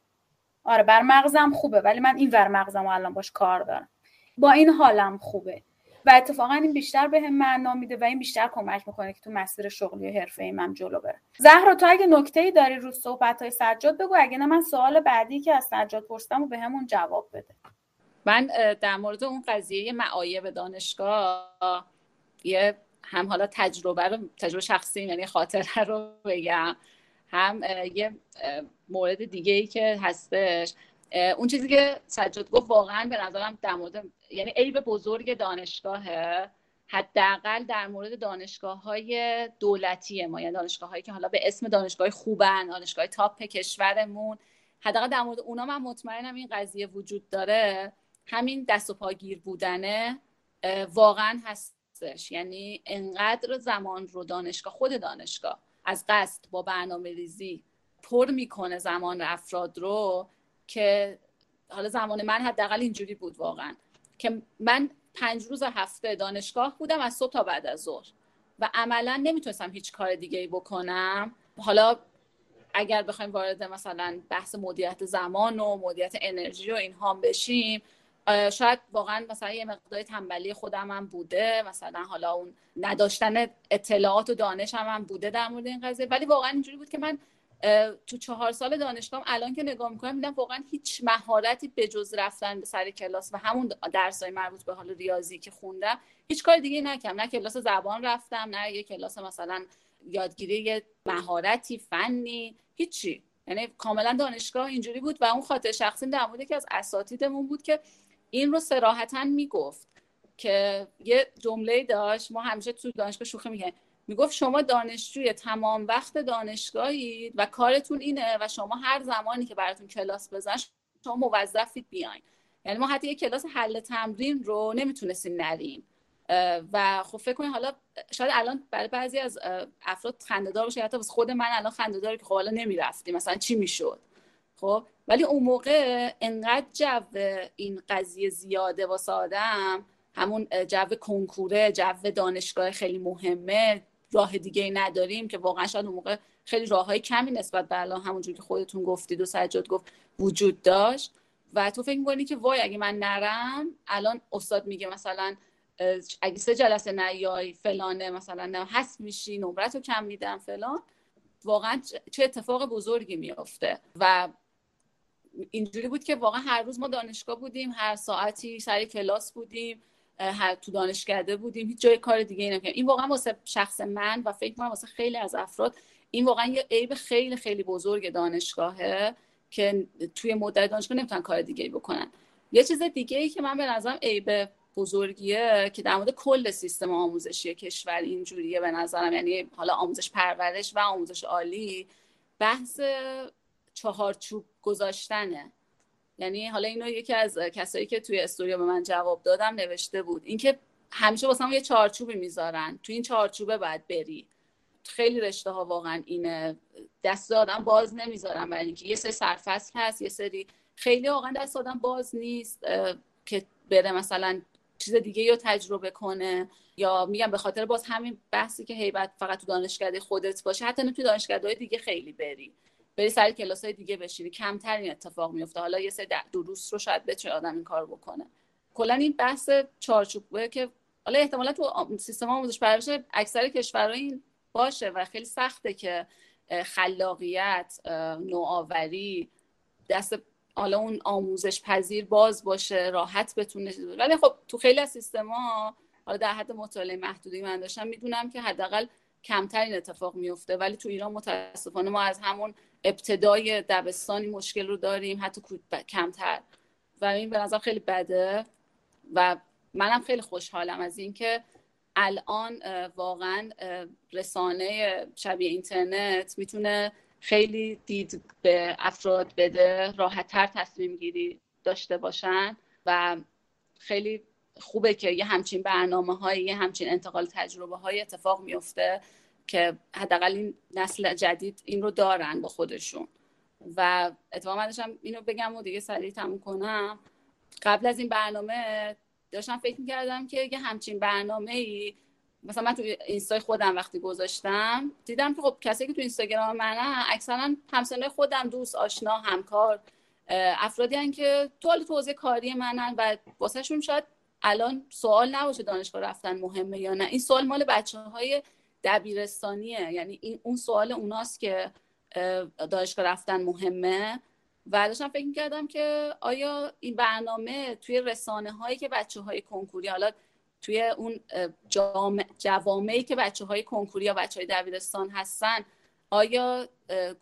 آره بر مغزم خوبه ولی من این ور مغزم الان باش کار دارم. با این حالم خوبه. و اتفاقا این بیشتر به هم معنا میده و این بیشتر کمک می‌کنه که تو مسیر شغلی و حرفه من جلو بره. زهرا تو اگه نکته ای داری رو صحبت های سجاد بگو اگه نه من سوال بعدی که از سجاد پرسیدم و به همون جواب بده. من در مورد اون قضیه معایب دانشگاه یه هم حالا تجربه رو تجربه شخصی یعنی خاطره رو بگم. هم یه مورد دیگه ای که هستش. اون چیزی که سجاد گفت واقعا به نظرم در مورد یعنی عیب بزرگ دانشگاهه. حداقل در مورد دانشگاه های دولتی ما یعنی دانشگاه هایی که حالا به اسم دانشگاه خوبن دانشگاه تاپ کشورمون حداقل در مورد اونا من مطمئنم این قضیه وجود داره. همین دست و پاگیر بودنه واقعا هستش. یعنی انقدر زمان رو دانشگاه خود دانشگاه از قصد با برنامه ریزی پر می‌کنه زمان افراد رو که حالا زمان من حداقل اینجوری بود واقعا. که من پنج روز هفته دانشگاه بودم از صبح تا بعد از ظهر. و عملا نمی‌تونستم هیچ کار دیگه ای بکنم. حالا اگر بخوایم وارد مثلا بحث مدیریت زمان و مدیریت انرژی و اینها بشیم شاید واقعا مثلا یه مقدار تنبلی خودم هم بوده. مثلا حالا اون نداشتن اطلاعات و دانش هم, هم بوده در مورد این قضیه. ولی واقعا اینجوری بود که من تو چهار سال دانشگاه الان که نگاه می‌کنم میدم واقعا هیچ مهارتی به جز رفتن به سر کلاس و همون درسای مربوط به حال ریاضی که خوندم هیچ کار دیگه نکردم. نه کلاس زبان رفتم نه یه کلاس مثلا یادگیری مهارتی فنی هیچی. یعنی کاملا دانشگاه اینجوری بود و اون خاطر شخصی در مورد که از اساتیدمون بود که این رو سراحتا می‌گفت که یه جمله داشت. ما همیشه تو دانشگاه شوخی میگه می‌گفت شما دانشجوی تمام وقت دانشگاهید و کارتون اینه و شما هر زمانی که براتون کلاس بزن شما موظفید بیاین. یعنی ما حتی یه کلاس حل تمرین رو نمی‌تونستیم نریم. و خب فکر کنید حالا شاید الان برای بعضی از افراد خندهدار باشه حتی خود من الان خندهداره که خب حالا نمی‌رفتیم. مثلا چی می‌شد؟ خب ولی اون موقع انقدر جو این قضیه زیاده واسه آدم همون جو کنکوره جو دانشگاه خیلی مهمه راه دیگه ای نداریم که واقعا شاید اون موقع خیلی راه های کمی نسبت به الان همونجور که خودتون گفتید و سجاد گفت وجود داشت. و تو فکر می‌کنی که وای اگه من نرم الان استاد میگه مثلا اگه سه جلسه نیای فلانه مثلا نه حس میشی نمرت رو کم میدم فلان. واقعا چه اتفاق بزرگی میافته. و اینجوری بود که واقعا هر روز ما دانشگاه بودیم هر ساعتی سر کلاس بودیم. هر تو دانشکده بودیم. هیچ جای کار دیگه نمی‌کردیم این واقعا واسه شخص من و فکر کنم واسه خیلی از افراد این واقعا یه عیب خیلی خیلی بزرگ دانشگاهه که توی مدت دانشگاه نمی‌تونن کار دیگه بکنن. یه چیز دیگه ای که من به نظرم عیب بزرگیه که در مورد کل سیستم آموزشی کشور اینجوریه به نظرم. یعنی حالا آموزش پرورش و آموزش عالی بحث چهارچوب گذاشتنه. یعنی حالا اینو یکی از کسایی که توی استوریا به من جواب دادم نوشته بود. اینکه همیشه واسه یه چارچوبی می‌ذارن. تو این چارچوبه باید بری. خیلی رشته ها واقعا اینه. دست آدم باز نمی‌ذارن برای اینکه. یه سری سرفصل هست یه سری خیلی واقعا دست آدم باز نیست که بره مثلا چیز دیگه رو تجربه کنه. یا میگم به خاطر باز همین بحثی که هیبت فقط تو دانشکده خودت باشه. حتی تو دانشکده دیگه خیلی بری. بری سر کلاس های دیگه بشینی. کمتر این اتفاق میفته حالا یه سه دروس رو شاید بتونه آدم این کار بکنه. کلا این بحث چارچوبه که حالا احتمالا تو سیستم آموزش پرورش اکثر کشورها این باشه و خیلی سخته که خلاقیت نوآوری دست حالا اون آموزش پذیر باز باشه راحت بتونه ولی خب تو خیلی از سیستما حالا در حد مطالعه محدودی من داشتم می‌دونم که حداقل کمتر این اتفاق میفته ولی تو ایران متاسفانه ما از همون ابتدای دبستانی مشکل رو داریم حتی کمتر. و این به نظر خیلی بده و منم خیلی خوشحالم از اینکه الان واقعا رسانه شبیه اینترنت می‌تونه خیلی دید به افراد بده راحتتر تصمیم گیری داشته باشن و خیلی خوبه که یه همچین برنامه های یه همچین انتقال تجربه های اتفاق میفته که حداقل این نسل جدید این رو دارن با خودشون. و اتفاقا من داشتم اینو بگم و دیگه سریع تموم کنم. قبل از این برنامه داشتم فکر می‌کردم که یه همچین برنامه ای مثلا من تو اینستای خودم وقتی گذاشتم دیدم که خب کسی که تو اینستاگرام منن اکثرا همسنای خودم دوست آشنا همکار افرادی هن که تو حال کاری منن و واسهشون شاید الان سوال نباشه دانشگاه رفتن مهمه یا نه. این سوال مال بچه های دبیرستانیه. یعنی این اون سوال اوناست که دانشگاه رفتن مهمه. و داشتم فکر کردم که آیا این برنامه توی رسانه هایی که بچه های کنکوری حالا توی اون جوامعی که بچه های کنکوری یا بچه های دبیرستان هستن آیا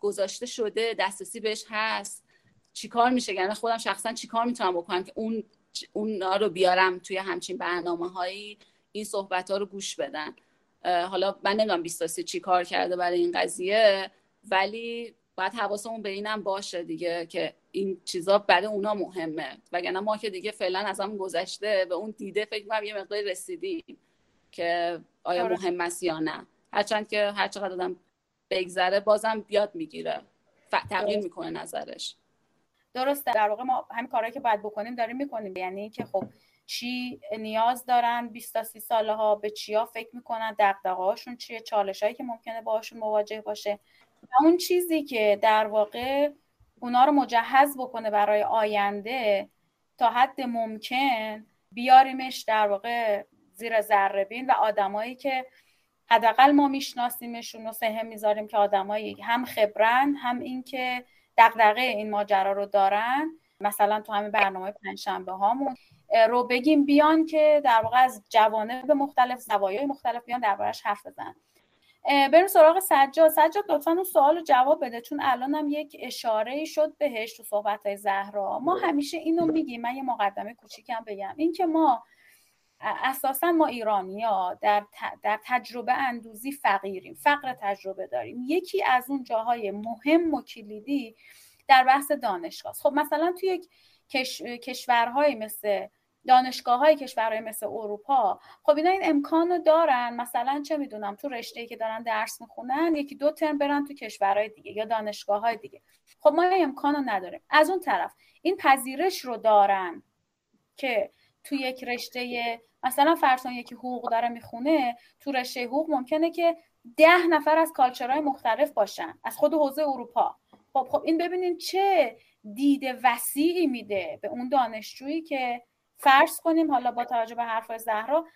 گذاشته شده دسترسی بهش هست؟ چیکار میشه؟ یعنی خودم شخصا چیکار می‌تونم بکنم که اون اونا رو بیارم توی همچین برنامه هایی این صحبت ها رو گوش بدن. حالا من نمی‌دونم بیستاسی چی کار کرده برای این قضیه ولی باید حواسمون به اینم باشه دیگه که این چیزا برای اونا مهمه. وگرنه ما که دیگه فعلا از هم گذشته به اون دیده فکر کنم یه مقداری رسیدیم که آیا آره. مهم است یا نه. هرچند که هر چقدر آدم بگذره بازم بیاد می‌گیره. تغییر می‌کنه نظرش. درسته. در واقع ما همین کارهایی که باید بکنیم داریم می‌کنیم. یعنی که خب چی نیاز دارن 20 تا 30 ساله ها به چیا فکر می‌کنن دغدغه‌هاشون چیه چالشایی که ممکنه باهاشون مواجه باشه و اون چیزی که در واقع اونا رو مجهز بکنه برای آینده تا حد ممکن بیاریمش در واقع زیر ذره بین و آدمایی که حداقل ما میشناسیمشون و سهم می‌ذاریم که آدمایی هم خبرن هم اینکه دغدغه این ماجرا رو دارن. مثلا تو همین برنامه پنجشنبه هامون رو بگیم بیان که در واقع از جوانب مختلف زوایای مختلف بیان دربارش حرف بزن بریم سراغ سجاد. سجاد لطفا اون سوال رو جواب بده چون الان هم یک اشاره شد بهش تو صحبت های زهرا. ما همیشه اینو میگیم. من یه مقدمه کوچیکم بگم. اینکه ما اساسا ما ایرانی ها در, در تجربه اندوزی فقیریم فقر تجربه داریم. یکی از اون جاهای مهم و کلیدی در بحث دانشگاه خب مثلا توی کش... کشورهای مثل دانشگاه های کشورهای مثل اروپا خب اینا این امکان رو دارن. مثلا چه می‌دونم تو رشته که دارن درس می‌خونن یکی دو ترم برن تو کشورهای دیگه یا دانشگاه های دیگه. خب ما این امکان رو نداریم. از اون طرف این پذیرش رو دارن که تو یک رشته مثلا فرسان یکی حقوق داره می‌خونه تو رشته حقوق ممکنه که ده نفر از کالچرهای مختلف باشن از خود حوزه اروپا. خب خب این ببینین چه دید وسیعی میده به اون دانشجویی که فرض کنیم حالا با توجه به حرف زهرا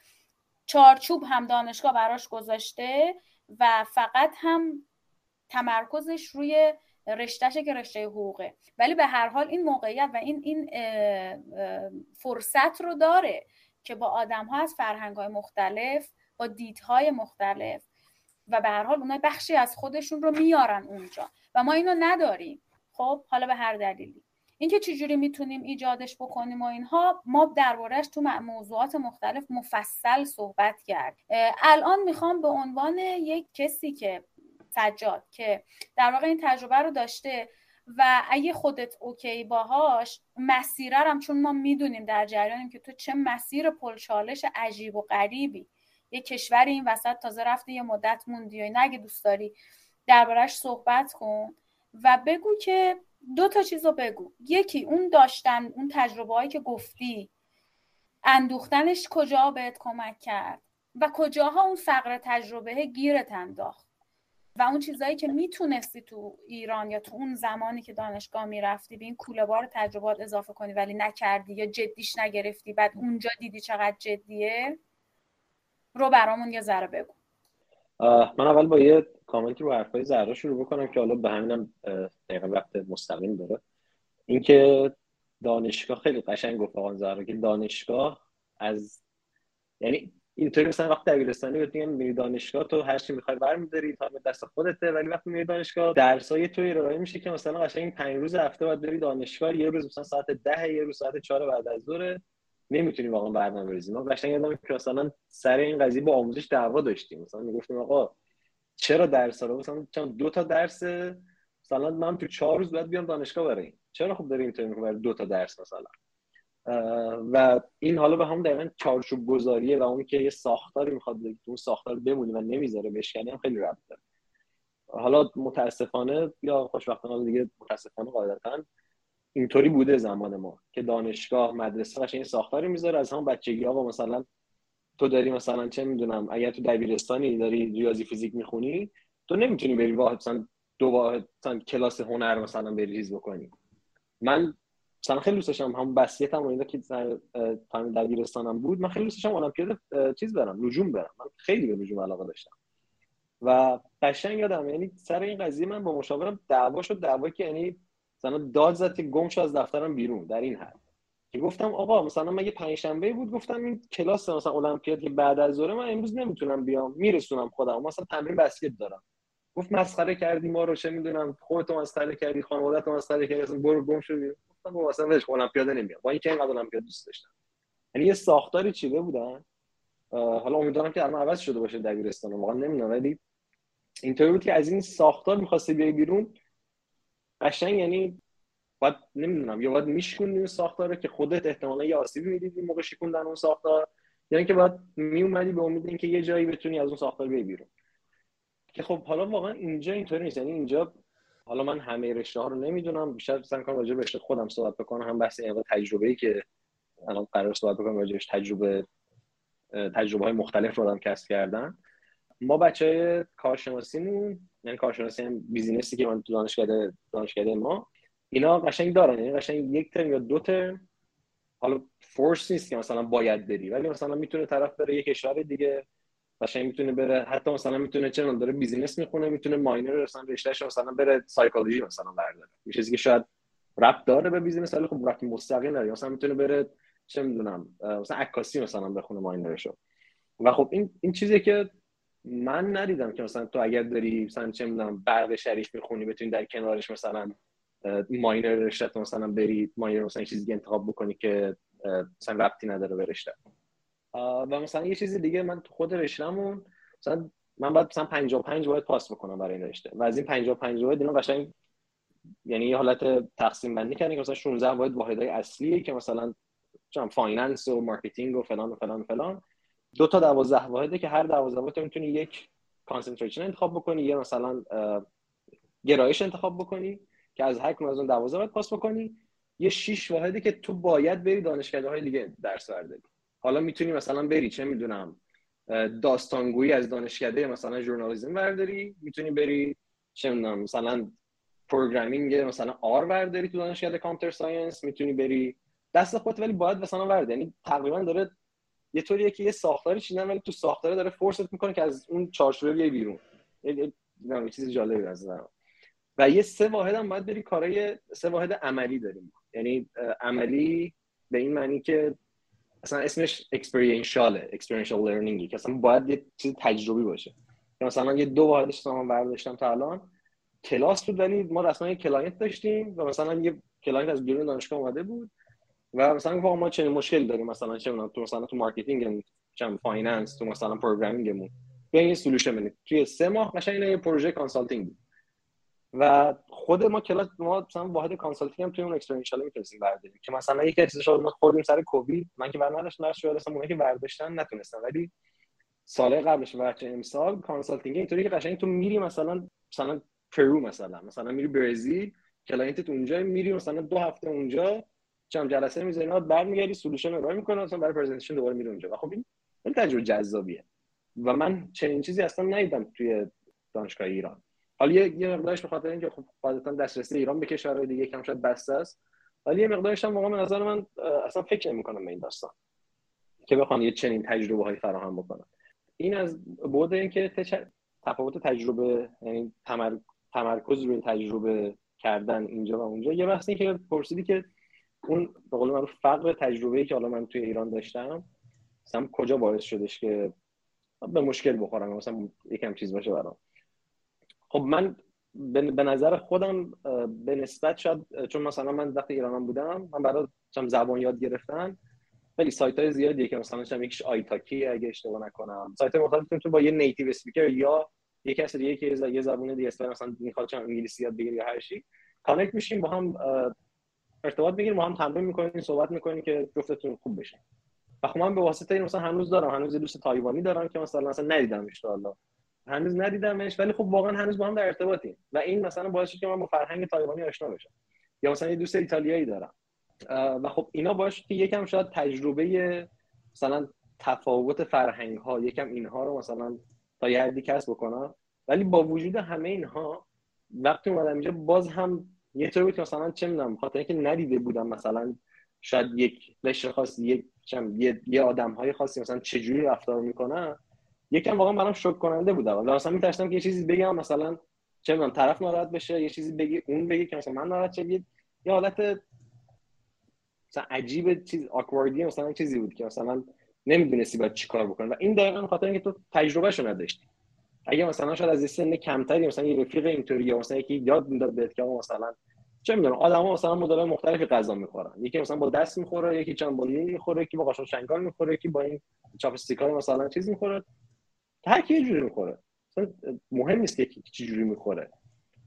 چارچوب هم دانشگاه براش گذاشته و فقط هم تمرکزش روی رشتهشه که رشته حقوقه. ولی به هر حال این موقعیت و این این فرصت رو داره که با آدم ها از فرهنگ های مختلف با دیدهای مختلف و به هر حال اونها بخشی از خودشون رو میارن اونجا. و ما اینو نداریم. خب حالا به هر دلیلی. اینکه چجوری می‌تونیم ایجادش بکنیم و اینها ما دربارهش تو موضوعات مختلف مفصل صحبت کرد الان می‌خوام به عنوان یک کسی که سجاد که در واقع این تجربه رو داشته و اگه خودت اوکی باهاش مسیرم چون ما می‌دونیم در جریانیم که تو چه مسیر پلچالش عجیب و غریبی. یه کشوری این وسط تازه رفته یه مدت موندی و اگه دوست داری دربارهش صحبت کن و بگو که دو تا چیز رو بگو. یکی اون داشتن اون تجربه هایی که گفتی. اندوختنش کجا بهت کمک کرد؟ و کجاها اون فقر تجربه گیرت انداخت؟ و اون چیزهایی که می‌تونستی تو ایران یا تو اون زمانی که دانشگاه می‌رفتی به این کوله بار تجربات اضافه کنی ولی نکردی یا جدیش نگرفتی بعد اونجا دیدی چقدر جدیه؟ رو برامون یه ذره بگو. من اول با یه کامنتی رو حرفای زهرا شروع بکنم که حالا به همینم دقیقا وقت مستقیم داره. اینکه دانشگاه خیلی قشنگ گفت آقا زهرا که دانشگاه از یعنی اینطوری مثلا وقتی دبیرستانی بهت میگن میری دانشگاه تو هر چی می‌خوای برمیداری تا دست خودته ولی وقتی میری دانشگاه درسای تو ارائه میشه که مثلا قشنگ پنج روز هفته باید بری دانشگاه یه روز مثلا ساعت ده یه روز ساعت 4 بعد از ظهر. نمی‌تونی واقعا برنامه بریزی ما قشنگ یادم که مثلا سر این قضیه با آموزش دعوا داشتیم. مثلا می‌گفتیم آقا چرا درس رو؟ مثلا دو تا درس مثلا من تو چهار روز باید بیام دانشگاه برای چرا خب داری اینطوری می‌کنه دو تا درس مثلا. و این حالا به هم دقیقا چارچوب گذاریه و اون که یه ساختاری می‌خواد اون ساختار بمونه و نمی‌ذاره بشکنی هم خیلی ربط داره حالا متاسفانه یا خوشبختانه دیگه متاسفانه قاعدتا اینطوری بوده زمان ما که دانشگاه مدرسه قشنگ ساختاری می‌ذاره از هم بچگی آقا مثلا تو داری مثلا چه می‌دونم اگر تو دبیرستانی داری ریاضی فیزیک می‌خونی تو نمی‌تونی بری واحد مثلا دو واحد مثلا کلاس هنر مثلا بری ریز بکنی. من مثلا خیلی دوست داشتم هم بسیتم و اینا که time دبیرستانم بود. من خیلی دوست داشتم المپیاد چیز برم نجوم برم. من خیلی به نجوم علاقه داشتم. و قشنگ یادم یعنی سر این قضیه من با مشاورم دعوا شد. دعوا که یعنی مثلا داد زد که گم از دفترم بیرون در این حد. که گفتم آقا مثلا من یه پنجشنبه بود؟ گفتم این کلاس مثلا المپیاد که بعد از ظهر من امروز نمی‌تونم بیام. میرسونم خودم. مثلا تمرین بسکت دارم. گفت مسخره کردی ما رو چه می‌دونم خودت مسخره کردی خانواده‌ت مسخره کردی برو گم شو گفتم با مثلا ولش المپیاد نمیام با اینکه اینقدر المپیاد دوست داشتم. یعنی یه ساختاری چیده بودن. حالا امیدوارم که الان عوض شده باشه دبیرستان واقعا نمی‌دونم ولی اینطوری بود که از این ساختار می‌خواستی بیای بیرون. قشنگ یعنی باید نمی‌دونم یا باید میشکوندی اون ساختار که خودت احتمالا یه آسیبی می‌دیدی موقع شکوندن اون ساختار یا اینکه باید میومدی به امید اینکه یه جایی بتونی از اون ساختار بیای بیرون. که خب حالا واقعا اینجا اینطوری نیست. یعنی اینجا حالا من همه رشته ها رو نمی‌دونم. بیشتر سعی کنم راجع رشته خودم صحبت بکنم. هم بحث این تجربه ای که الان قرار صحبت بکنم راجعش تجربه تجربه های مختلف رو آدم کسب کردن. ما بچه کارشناسیمون یعنی کارشناسی هم business ی که من تو دانشکده دانشکده ما اینا قشنگ دارن. یعنی قشنگ یک ترم یا دو ترم حالا force نیست که مثلا باید بری ولی مثلا می‌تونه طرف بره یک کشور دیگه. قشنگ می‌تونه بره حتی مثلا می‌تونه چه داره business می‌خونه می‌تونه minor مثلا رشتهش مثلا بره سایکولوژی مثلا برداره. یه چیزی که شاید ربط داره به business ولی خب ربط مستقیم نداره. مثلا می‌تونه بره چه می‌دونم مثلا عکاسی مثلا بخونه ماینرشو. و خب این این چیزی که من ندیدم که مثلا تو اگر داری مثلا چه می‌دونم برق شریف می‌خونی بتونی در کنارش مثلا ماینر رشته مثلا بری ماینر مثلا چیزی انتخاب بکنی که مثلا ربطی نداره به و مثلا یه چیز دیگه من تو خود رشتهمون مثلا من باید مثلا 55 باید پاس بکنم برای این رشته. و از این 55 باید اینا قشنگ یعنی یه حالت تقسیم بندی کردن که مثلا 16 باید واحدهای اصلی که مثلا چون finance و marketing و فلان و فلان و فلان. دو تا دوازده واحده که هر دوازده واحد می‌تونی یک concentration انتخاب بکنی یا مثلا گرایش انتخاب بکنی که از هر از اون 12 باید پاس بکنی. یه شش واحدی که تو باید بری دانشکده های دیگه درس برداری. حالا می‌تونی مثلا بری چه می‌دونم داستانگویی از دانشکده مثلا ژورنالیسم برداری می‌تونی بری چه می‌دونم مثلا programming مثلا R برداری تو دانشکده computer science می‌تونی بری. دست خودت ولی باید مثلا ورد یعنی تقریبا داره یه طوریه که یه ساختاری چیدن ولی تو ساختاره داره force ت می‌کنه که از اون چارچوبه بیای بیرون. یه چیز جالبی از و یه سه واحد هم باید بری کارهای سه واحد عملی داریم. یعنی عملی به این معنی که اصلا اسمش experiential ه experiential learning ی که اصلا باید یه چیز تجربی باشه. مثلا یه دو واحدش من برداشتم تا الان کلاس بود ولی ما رسما یه client داشتیم و مثلا یه client از بیرون دانشگاه اومده بود و مثلا گفتم ما چه مشکل داریم مثلا چه تو مثلا تو marketing چه finance تو مثلا programming مون. بیاین یه solution بدیم. توی سه ماه قشنگ یه پروژه consulting بود. و خود ما کلاس ما مثلا واحد consulting هم توی اون experiential می‌تونستیم برداریم که مثلا یکی از چیزا ما خوردیم سر کووید من که بر نداشتم درس شده اصلا که برداشتن نتونستم ولی سال قبلش و چه امسال consulting اینطوری که قشنگ تو میری مثلا مثلا پرو مثلا مثلا میری برزیل client ت اونجا میری مثلا دو هفته اونجا چم جلسه بعد برمیگردی solution رو می‌کنه مثلا برای presentation دوباره میره اونجا. و خب این خیلی تجربه جذابیه. و من چنین چیزی اصلا ندیدم توی دانشگاه ایران. حالا یه مقدارش به خاطر اینکه خب قاعدتا دسترسی ایران به کشورهای دیگه کم شاید بسته است. ولی یه مقدارش هم واقعا به نظر من اصلا فکر نمی‌کنم به این داستان که بخوام یه چنین تجربه هایی فراهم بکنم این از بود اینکه تچ... تفاوت تجربه یعنی تمر... تمرکز روی تجربه کردن اینجا و اونجا. یه بحثی که پرسیدی که اون به قول من فقر تجربه‌ای که حالا من توی ایران داشتم مثلا کجا باعث شدش که به مشکل بخورم؟ مثلا یکم چیز باشه برام. خب من به نظر خودم به نسبت شاید چون مثلا من وقتی ایرانم بودم من برای زبان یاد گرفتن خیلی سایت های زیادیه که مثلا چم یکیش italki اگه اشتباه نکنم. سایت مختلف تو با یه native speaker یا یه کسی دیگه که یه زبون دیگه است مثلا می‌خواد چم انگلیسی یاد بگیره یا هر چی connect میشیم با هم ارتباط بگیریم با هم تمرین می‌کنیم صحبت می‌کنیم که جفتتون خوب بشین و خب من به واسطه این مثلا هنوز دارم هنوز دوست تایوانی دارم که مثلا ندیدمش تا حالا هنوز ندیدمش ولی خب واقعا هنوز با هم در ارتباطیم. و این مثلا باعث که من با فرهنگ تایوانی آشنا بشم. یا مثلا یه دوست ایتالیایی دارم. و خب اینا باش که یکم شاید تجربه مثلا تفاوت فرهنگ ها یکم اینها رو مثلا تا یه حدی کسب بکنم. ولی با وجود همه اینها وقتی اومدم اینجا باز هم یه طور بود که مثلا چه می‌دونم خاطر اینکه ندیده بودم مثلا شاید یک قشر خاصی یک یه, یه آدم های خاصی مثلا چجوری رفتار می‌کنن. یکم واقعا برام شوک کننده بود اول. مثلا میترسیدم که یه چیزی بگم مثلا چه می‌دونم طرف ناراحت بشه یه چیزی بگی اون بگی که مثلا من ناراحت شم یه حالت مثلا عجیب چیز آکواردی مثلا چیزی بود که مثلا نمی‌دونستی باید چیکار بکنی و این دقیقا خاطر اینکه تو تجربهشو نداشتی. اگه مثلا شاید از سن کمتری مثلا یه رفیق اینطوری یا مثلا یکی یاد می‌داد بهت که مثلا چه می‌دونم آدما مثلا مدل مختلفی غذا می‌خورن. یکی مثلا با دست می‌خوره یکی چند با نون می‌خوره یکی با قاشق شنگال می‌خوره یکی با این چاپستیکای مثلا چیز می‌خوره. هر کی جوری می‌خوره. مهم نیست که چه جوری می‌خوره.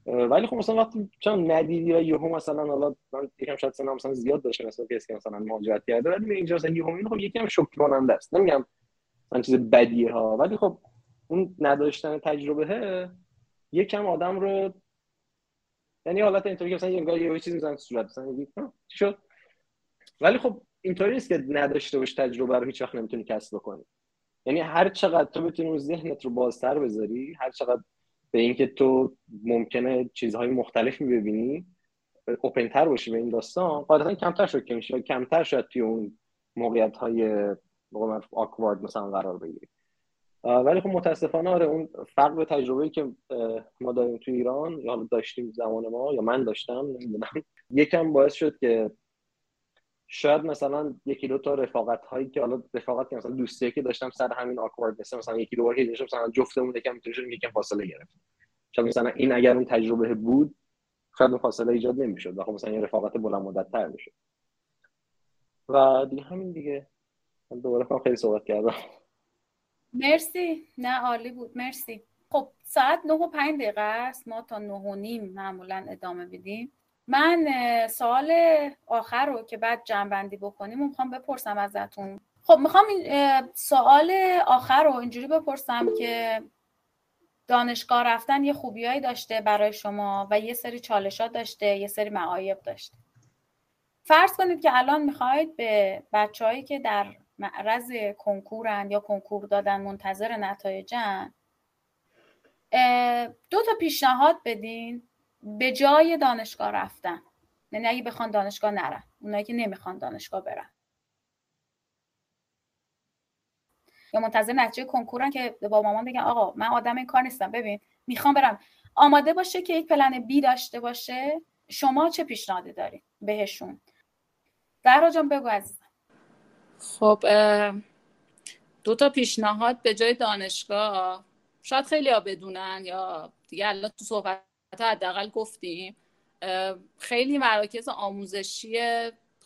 ولی خب مثلا وقتی چون ندیدی و یهو مثلا حالا من یکم شاید سنم مثلا زیاد داشته مثلا کسی که مثلا مهاجرت کرده ولی اینجا مثلا یهو این خب یکم شوک کننده است. نمیگم مثلا چیز بدیه ها ولی خب اون نداشتن تجربه یکم آدم رو یعنی حالت اینطوری که مثلا یه چیزی می‌زنن تو صورت. مثلا چی شد؟ ولی خب اینطوری نیست که نداشته باش تجربه رو هیچ وقت نمی‌تونی کسب بکنی. یعنی هر چقدر تو بتونی ذهنت رو بازتر بذاری هر چقدر به اینکه تو ممکنه چیزهای مختلف ببینی اوپنتر باشی به این داستان قاعدتا کمتر شد که میشه کمتر شاید توی اون موقعیت های آکوارد مثلا قرار بگیری. ولی خب متاسفانه آره اون فرق تجربه‌ای که ما داریم تو ایران یا داشتیم زمان ما یا من داشتم نمی‌دونم. یکم باعث شد که شاید مثلا یکی دو تا رفاقت هایی که حالا رفاقت که مثلا دوستی که داشتم سر همین آکوارد مثلا مثلا یکی دو بار که داشتم مثلا جفتمون یکم می‌تونیم یکم فاصله گرفت شاید مثلا این اگر اون تجربه بود شاید اون فاصله ایجاد نمی‌شد و خب مثلا یه رفاقت بلند مدت تر می‌شد. و دیگه همین دیگه. من دوباره خیلی صحبت کردم. مرسی. نه عالی بود. مرسی. خب ساعت 9 و 5 دقیقه است. ما تا 9 و نیم معمولا ادامه بدیم من سوال آخر رو که بعد جنبندی بکنیم می‌خوام بپرسم ازتون. خب می‌خوام سوال آخر رو اینجوری بپرسم که دانشگاه رفتن یه خوبیایی داشته برای شما و یه سری چالشات داشته یه سری معایب داشته. فرض کنید که الان می‌خواید به بچههایی که در معرض کنکورن یا کنکور دادن منتظر نتایجن دو تا پیشنهاد بدین به جای دانشگاه رفتن. یعنی اگه بخوان دانشگاه نرن. اونایی که نمی‌خوان دانشگاه برن. یا منتظر نتیجه کنکورن که با مامان بگن آقا من آدم این کار نیستم. ببین می‌خوام برم. آماده باشه که یک پلن بی داشته باشه. شما چه پیشنهادی دارید بهشون؟ در جان بگو عزیزم. خب دو تا پیشنهاد به جای دانشگاه. شاید خیلی ها بدونن یا دیگه الان تو صحبت حداقل گفتیم خیلی مراکز آموزشی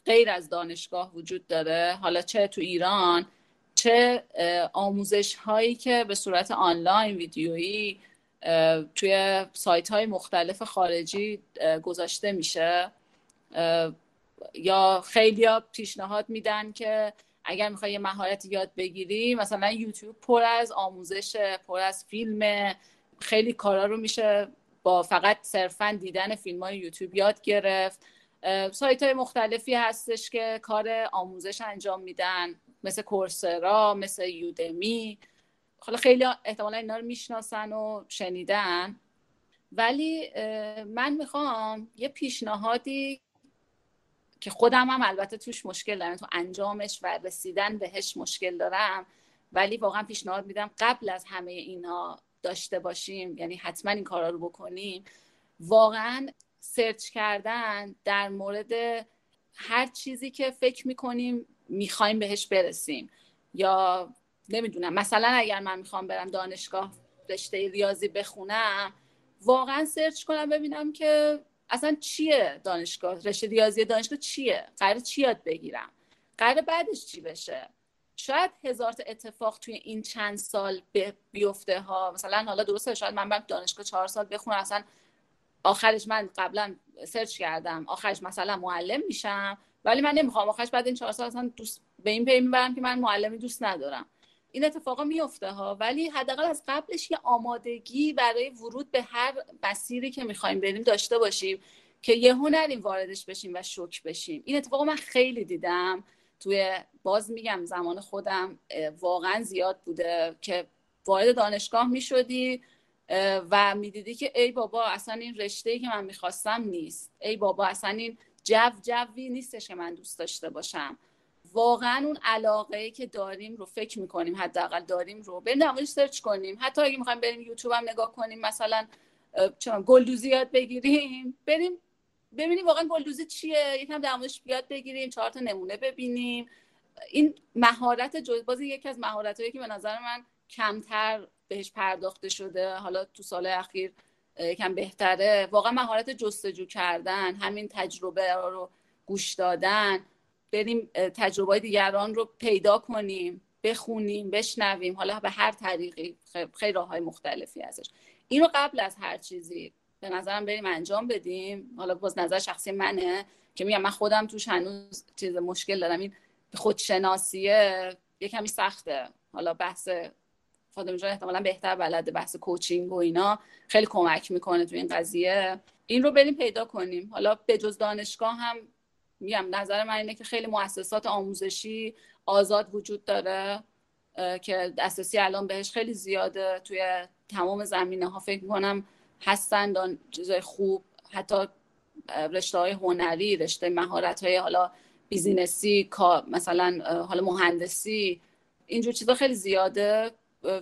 غیر از دانشگاه وجود داره. حالا چه تو ایران چه آموزش هایی که به صورت آنلاین ویدیویی توی سایت های مختلف خارجی گذاشته میشه. یا خیلی ها پیشنهاد میدن که اگر می‌خوای یه مهارت یاد بگیری مثلا یوتیوب پر از آموزش پر از فیلم خیلی کارا رو میشه با فقط صرفا دیدن فیلم های یوتیوب یاد گرفت. سایت های مختلفی هستش که کار آموزش انجام میدن. مثل کورسرا مثل یودمی. حالا خیلی احتمالا اینا رو می‌شناسن و شنیدن. ولی من می‌خوام یه پیشنهادی که خودم هم البته توش مشکل دارم تو انجامش و رسیدن بهش مشکل دارم. ولی واقعا پیشنهاد میدم قبل از همه اینها داشته باشیم یعنی حتما این کارا رو بکنیم. واقعا سرچ کردن در مورد هر چیزی که فکر می‌کنیم می‌خوایم بهش برسیم. یا نمی‌دونم مثلا اگر من می‌خوام برم دانشگاه رشته ریاضی بخونم واقعا search کنم ببینم که اصلا چیه دانشگاه رشته ریاضی دانشگاه چیه؟ قرار چی یاد بگیرم؟ قرار بعدش چی بشه؟ شاید هزار تا اتفاق توی این چند سال بیفته ها. مثلا حالا درسته شاید من برم دانشگاه چهار سال بخونم اصلا آخرش من قبلا search کردم. آخرش مثلا معلم میشم ولی من نمی‌خوام. آخرش بعد این چهار سال اصلا دوست به این پی می‌برم که من معلمی دوست ندارم. این اتفاقا میفته ها ولی حداقل از قبلش یه آمادگی برای ورود به هر مسیری که می‌خوایم بریم داشته باشیم که یه نریم واردش بشیم و شوک بشیم. این اتفاق من خیلی دیدم توی باز میگم زمان خودم واقعا زیاد بوده که وارد دانشگاه می‌شدی و می‌دیدی که ای بابا اصلا این رشته که من می‌خواستم نیست. ای بابا اصلا این جو جوی نیستش که من دوست داشته باشم. واقعا اون علاقه ای که داریم رو فکر می‌کنیم حداقل داریم رو. بریم سرچ کنیم. حتی اگه می‌خوایم بریم یوتیوب هم نگاه کنیم مثلا چون گلدوزی یاد بگیریم. بریم ببینیم واقعا گلدوزی چیه. یکم در موردش یاد بگیریم چهار تا نمونه ببینیم. این مهارت جزبازی یکی از مهارت که به نظر من کمتر بهش پرداخته شده حالا تو سال اخیر یکم بهتره. واقعا مهارت جستجو کردن همین تجربه رو گوش دادن. بریم تجربه دیگران رو پیدا کنیم بخونیم بشنویم. حالا به هر طریقی خیلی راه های مختلفی ازش. اینو قبل از هر چیزی به نظرم بریم انجام بدیم. حالا باز نظر شخصی منه که میگم من خودم توش هنوز چیز مشکل دارم. این خودشناسیه یه کمی سخته. حالا بحث فاطمه جان احتمالا بهتر بلده بحث کوچینگ و اینا. خیلی کمک می‌کنه تو این قضیه. این رو بریم پیدا کنیم. حالا به جز دانشگاه هم میگم نظر من اینه که خیلی مؤسسات آموزشی آزاد وجود داره که دسترسی الان بهش خیلی زیاده. توی تمام زمینه ها فکر می‌کنم هستن چیزای خوب حتی رشته های هنری رشته مهارت های حالا بیزینسی مثلا حالا مهندسی اینجور چیزا خیلی زیاده.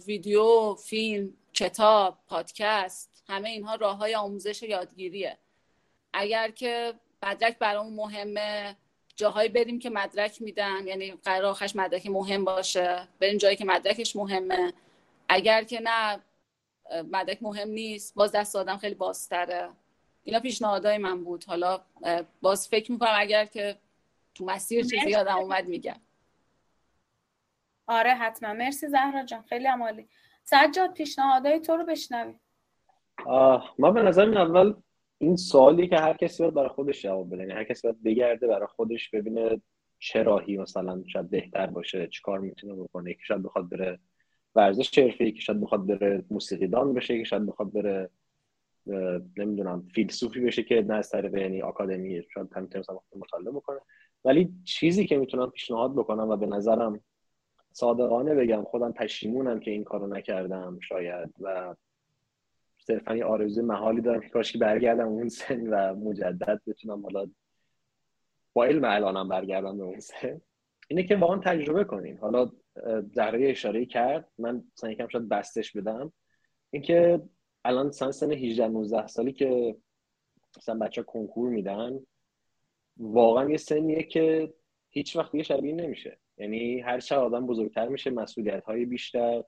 ویدیو فیلم کتاب پادکست همه اینها راه های آموزش یادگیریه. اگر که مدرک برامون مهمه جاهایی بریم که مدرک میدن یعنی قرار آخرش مدرک مهم باشه بریم جایی که مدرکش مهمه. اگر که نه مدرک مهم نیست باز دست آدم خیلی بازتره. اینا پیشنهادهای من بود. حالا باز فکر می‌کنم اگر که تو مسیر چیزی یادم اومد میگم. آره حتما. مرسی زهرا جان. خیلی عمالی. سجاد پیشنهادهای تو رو بشنویم ما به نظر من اول این سوالی که هر کسی باید برای خودش جواب بده. یعنی هر کسی باید بگرده برای خودش ببینه چه راهی مثلا شاید بهتر باشه چه کار می‌تونه بکنه. که شاید بخواد بره ورزش حرفه‌ای که شاید بخواد بره موسیقی دان بشه که شاید بخواد بره نمی‌دونم فیلسوفی بشه که نه از طریق یعنی آکادمی شاید هم مثلا مطالعه بکنه. ولی چیزی که می‌تونم پیشنهاد بکنم و به نظرم صادقانه بگم خودم پشیمونم که این کارو نکردم شاید و صرفا یه آرزوی محالی دارم که کاش که برگردم اون سن و مجدد بتونم حالا با علم الانم برگردم به اون سن. اینه که واقعا تجربه کنین. حالا زهره اشاره کرد من مثلا یکم شاید بستش بدم. اینکه الان مثلا سن 18 19 سالی که مثلا بچه کنکور میدن واقعا یه سنیه که هیچ وقت دیگه شبیه نمیشه. یعنی هر چه آدم بزرگتر میشه مسئولیت های بیشتر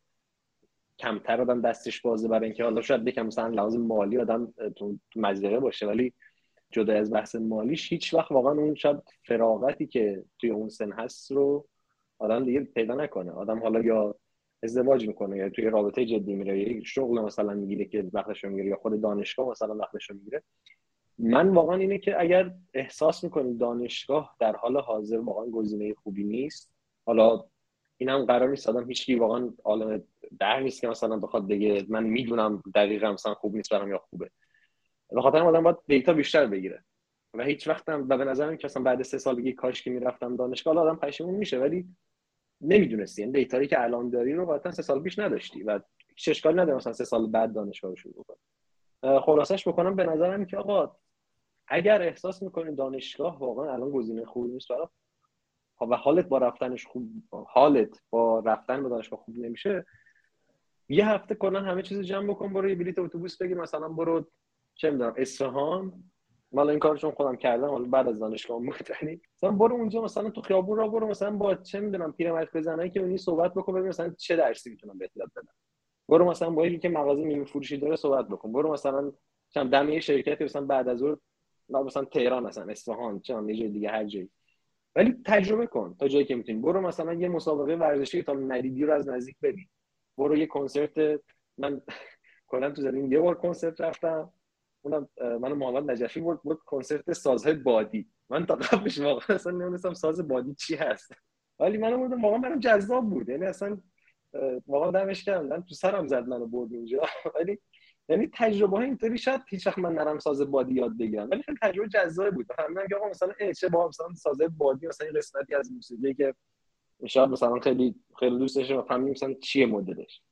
کمتر آدم دستش بازه برای اینکه حالا شاید بگم مثلا لحاظ مالی آدم تو مزرعه باشه ولی جدا از بحث مالیش هیچ وقت واقعا اون شاید فراغتی که توی اون سن هست رو آدم دیگه پیدا نکنه. آدم حالا یا ازدواج می‌کنه یا توی رابطه جدی میره یا شغل مثلا می‌گیره که وقتش می‌گیره یا خود دانشگاه مثلا وقتش می‌گیره. من واقعا اینه که اگر احساس می‌کنید دانشگاه در حال حاضر واقعا گزینه خوبی نیست حالا این هم قرار نیست آدم هیچکی واقعا عالم در نیست که مثلا بخواد بگه من می‌دونم دقیقا مثلا خوب نیست برام یا خوبه. به خاطر آدم باید دیتا بیشتر بگیره و هیچ وقت هم و به نظرم که اصلا بعد سه سال بگی کاش که می‌رفتم دانشگاه آدم پشیمون میشه ولی نمی‌دونستی. این دیتایی که الان داری رو قطعا سه سال پیش نداشتی و هیچ اشکالی نداره مثلا سه سال بعد دانشگاه رو شروع کنی. خلاصش بکنم به نظرم که آقا اگر احساس می‌کنید دانشگاه واقعا الان گزینه خوبی نیست برای و حالت با رفتنش خوب حالت با رفتن به دانشگاه خوب نمیشه یه هفته کلا همه چیز جمع بکن برو یه بلیت اتوبوس بگیر مثلا برو چه می‌دونم اصفهان. مال این کارو چون خودم کردم حالا بعد از دانشگاه مختنی مثلا برو اونجا مثلا تو خیابون را برو مثلا با چه می‌دونم پیرمرد بزنه که اونی صحبت بکن ببین مثلا چه درسی می‌تونم بهت یاد بدم. برو مثلا با یکی که مغازه نیمه فروشی داره صحبت بکن. برو مثلا چند دم یه شرکتی مثلا بعد از اون مثلا تهران مثلا اصفهان چه یه جای دیگه هر جایی. ولی تجربه کن تا جایی که می‌تونی. برو مثلا یه مسابقه ورزشی تا ندیدی رو از نزدیک ببین. برو یه کنسرت من *laughs* کلا تو زمین یه بار کنسرت رفتم. اونم من محمد نجفی بود بود کنسرت سازهای بادی. من تا قبلش واقعا اصلا نمی‌دونستم ساز بادی چی هست. ولی من بودم واقعا برام جذاب بود. یعنی اصلا واقعا دمش کردم تو سرم زد منو برد اونجا. *laughs* ولی یعنی تجربه اینطوری شاید هیچ وقت من نرم ساز بادی یاد بگیرم. ولی خیلی تجربه جذابی بود. فهمیدم که آقا مثلا چه با مثلا ساز بادی مثلا این قسمتی از موسیقی که شاید مثلا خیلی خیلی دوست داشته و فهمیدم مثلا چیه مدلش.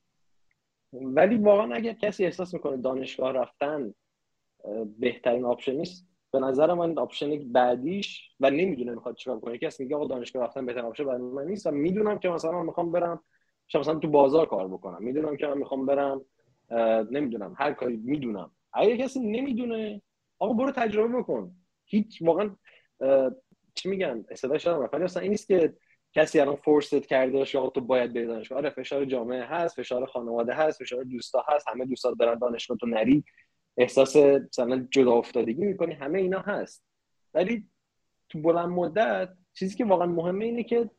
ولی واقعا اگر کسی احساس می‌کنه دانشگاه رفتن بهترین option نیست به نظر من option بعدیش و نمی‌دونه می‌خواد چیکار کنه. کسی میگه آقا دانشگاه رفتن بهترین option برای من نیست و می‌دونم که مثلا می‌خوام برم مثلا تو بازار کار بکنم. می‌دونم که من می‌خوام برم نمی‌دونم هر کاری می‌دونم. اگه کسی نمی‌دونه آقا برو تجربه بکن. هیچ واقعا چی میگن؟ استفاده شدم ولی اصلا این نیست که کسی الان فورست کرده باشه تو باید بری دانشگاه. آره فشار جامعه هست فشار خانواده هست فشار دوستا هست همه دوستا برن دانشگاه تو نری. احساس مثلا جدا افتادگی می‌کنی همه اینا هست. ولی تو بلند مدت چیزی که واقعا مهمه اینه که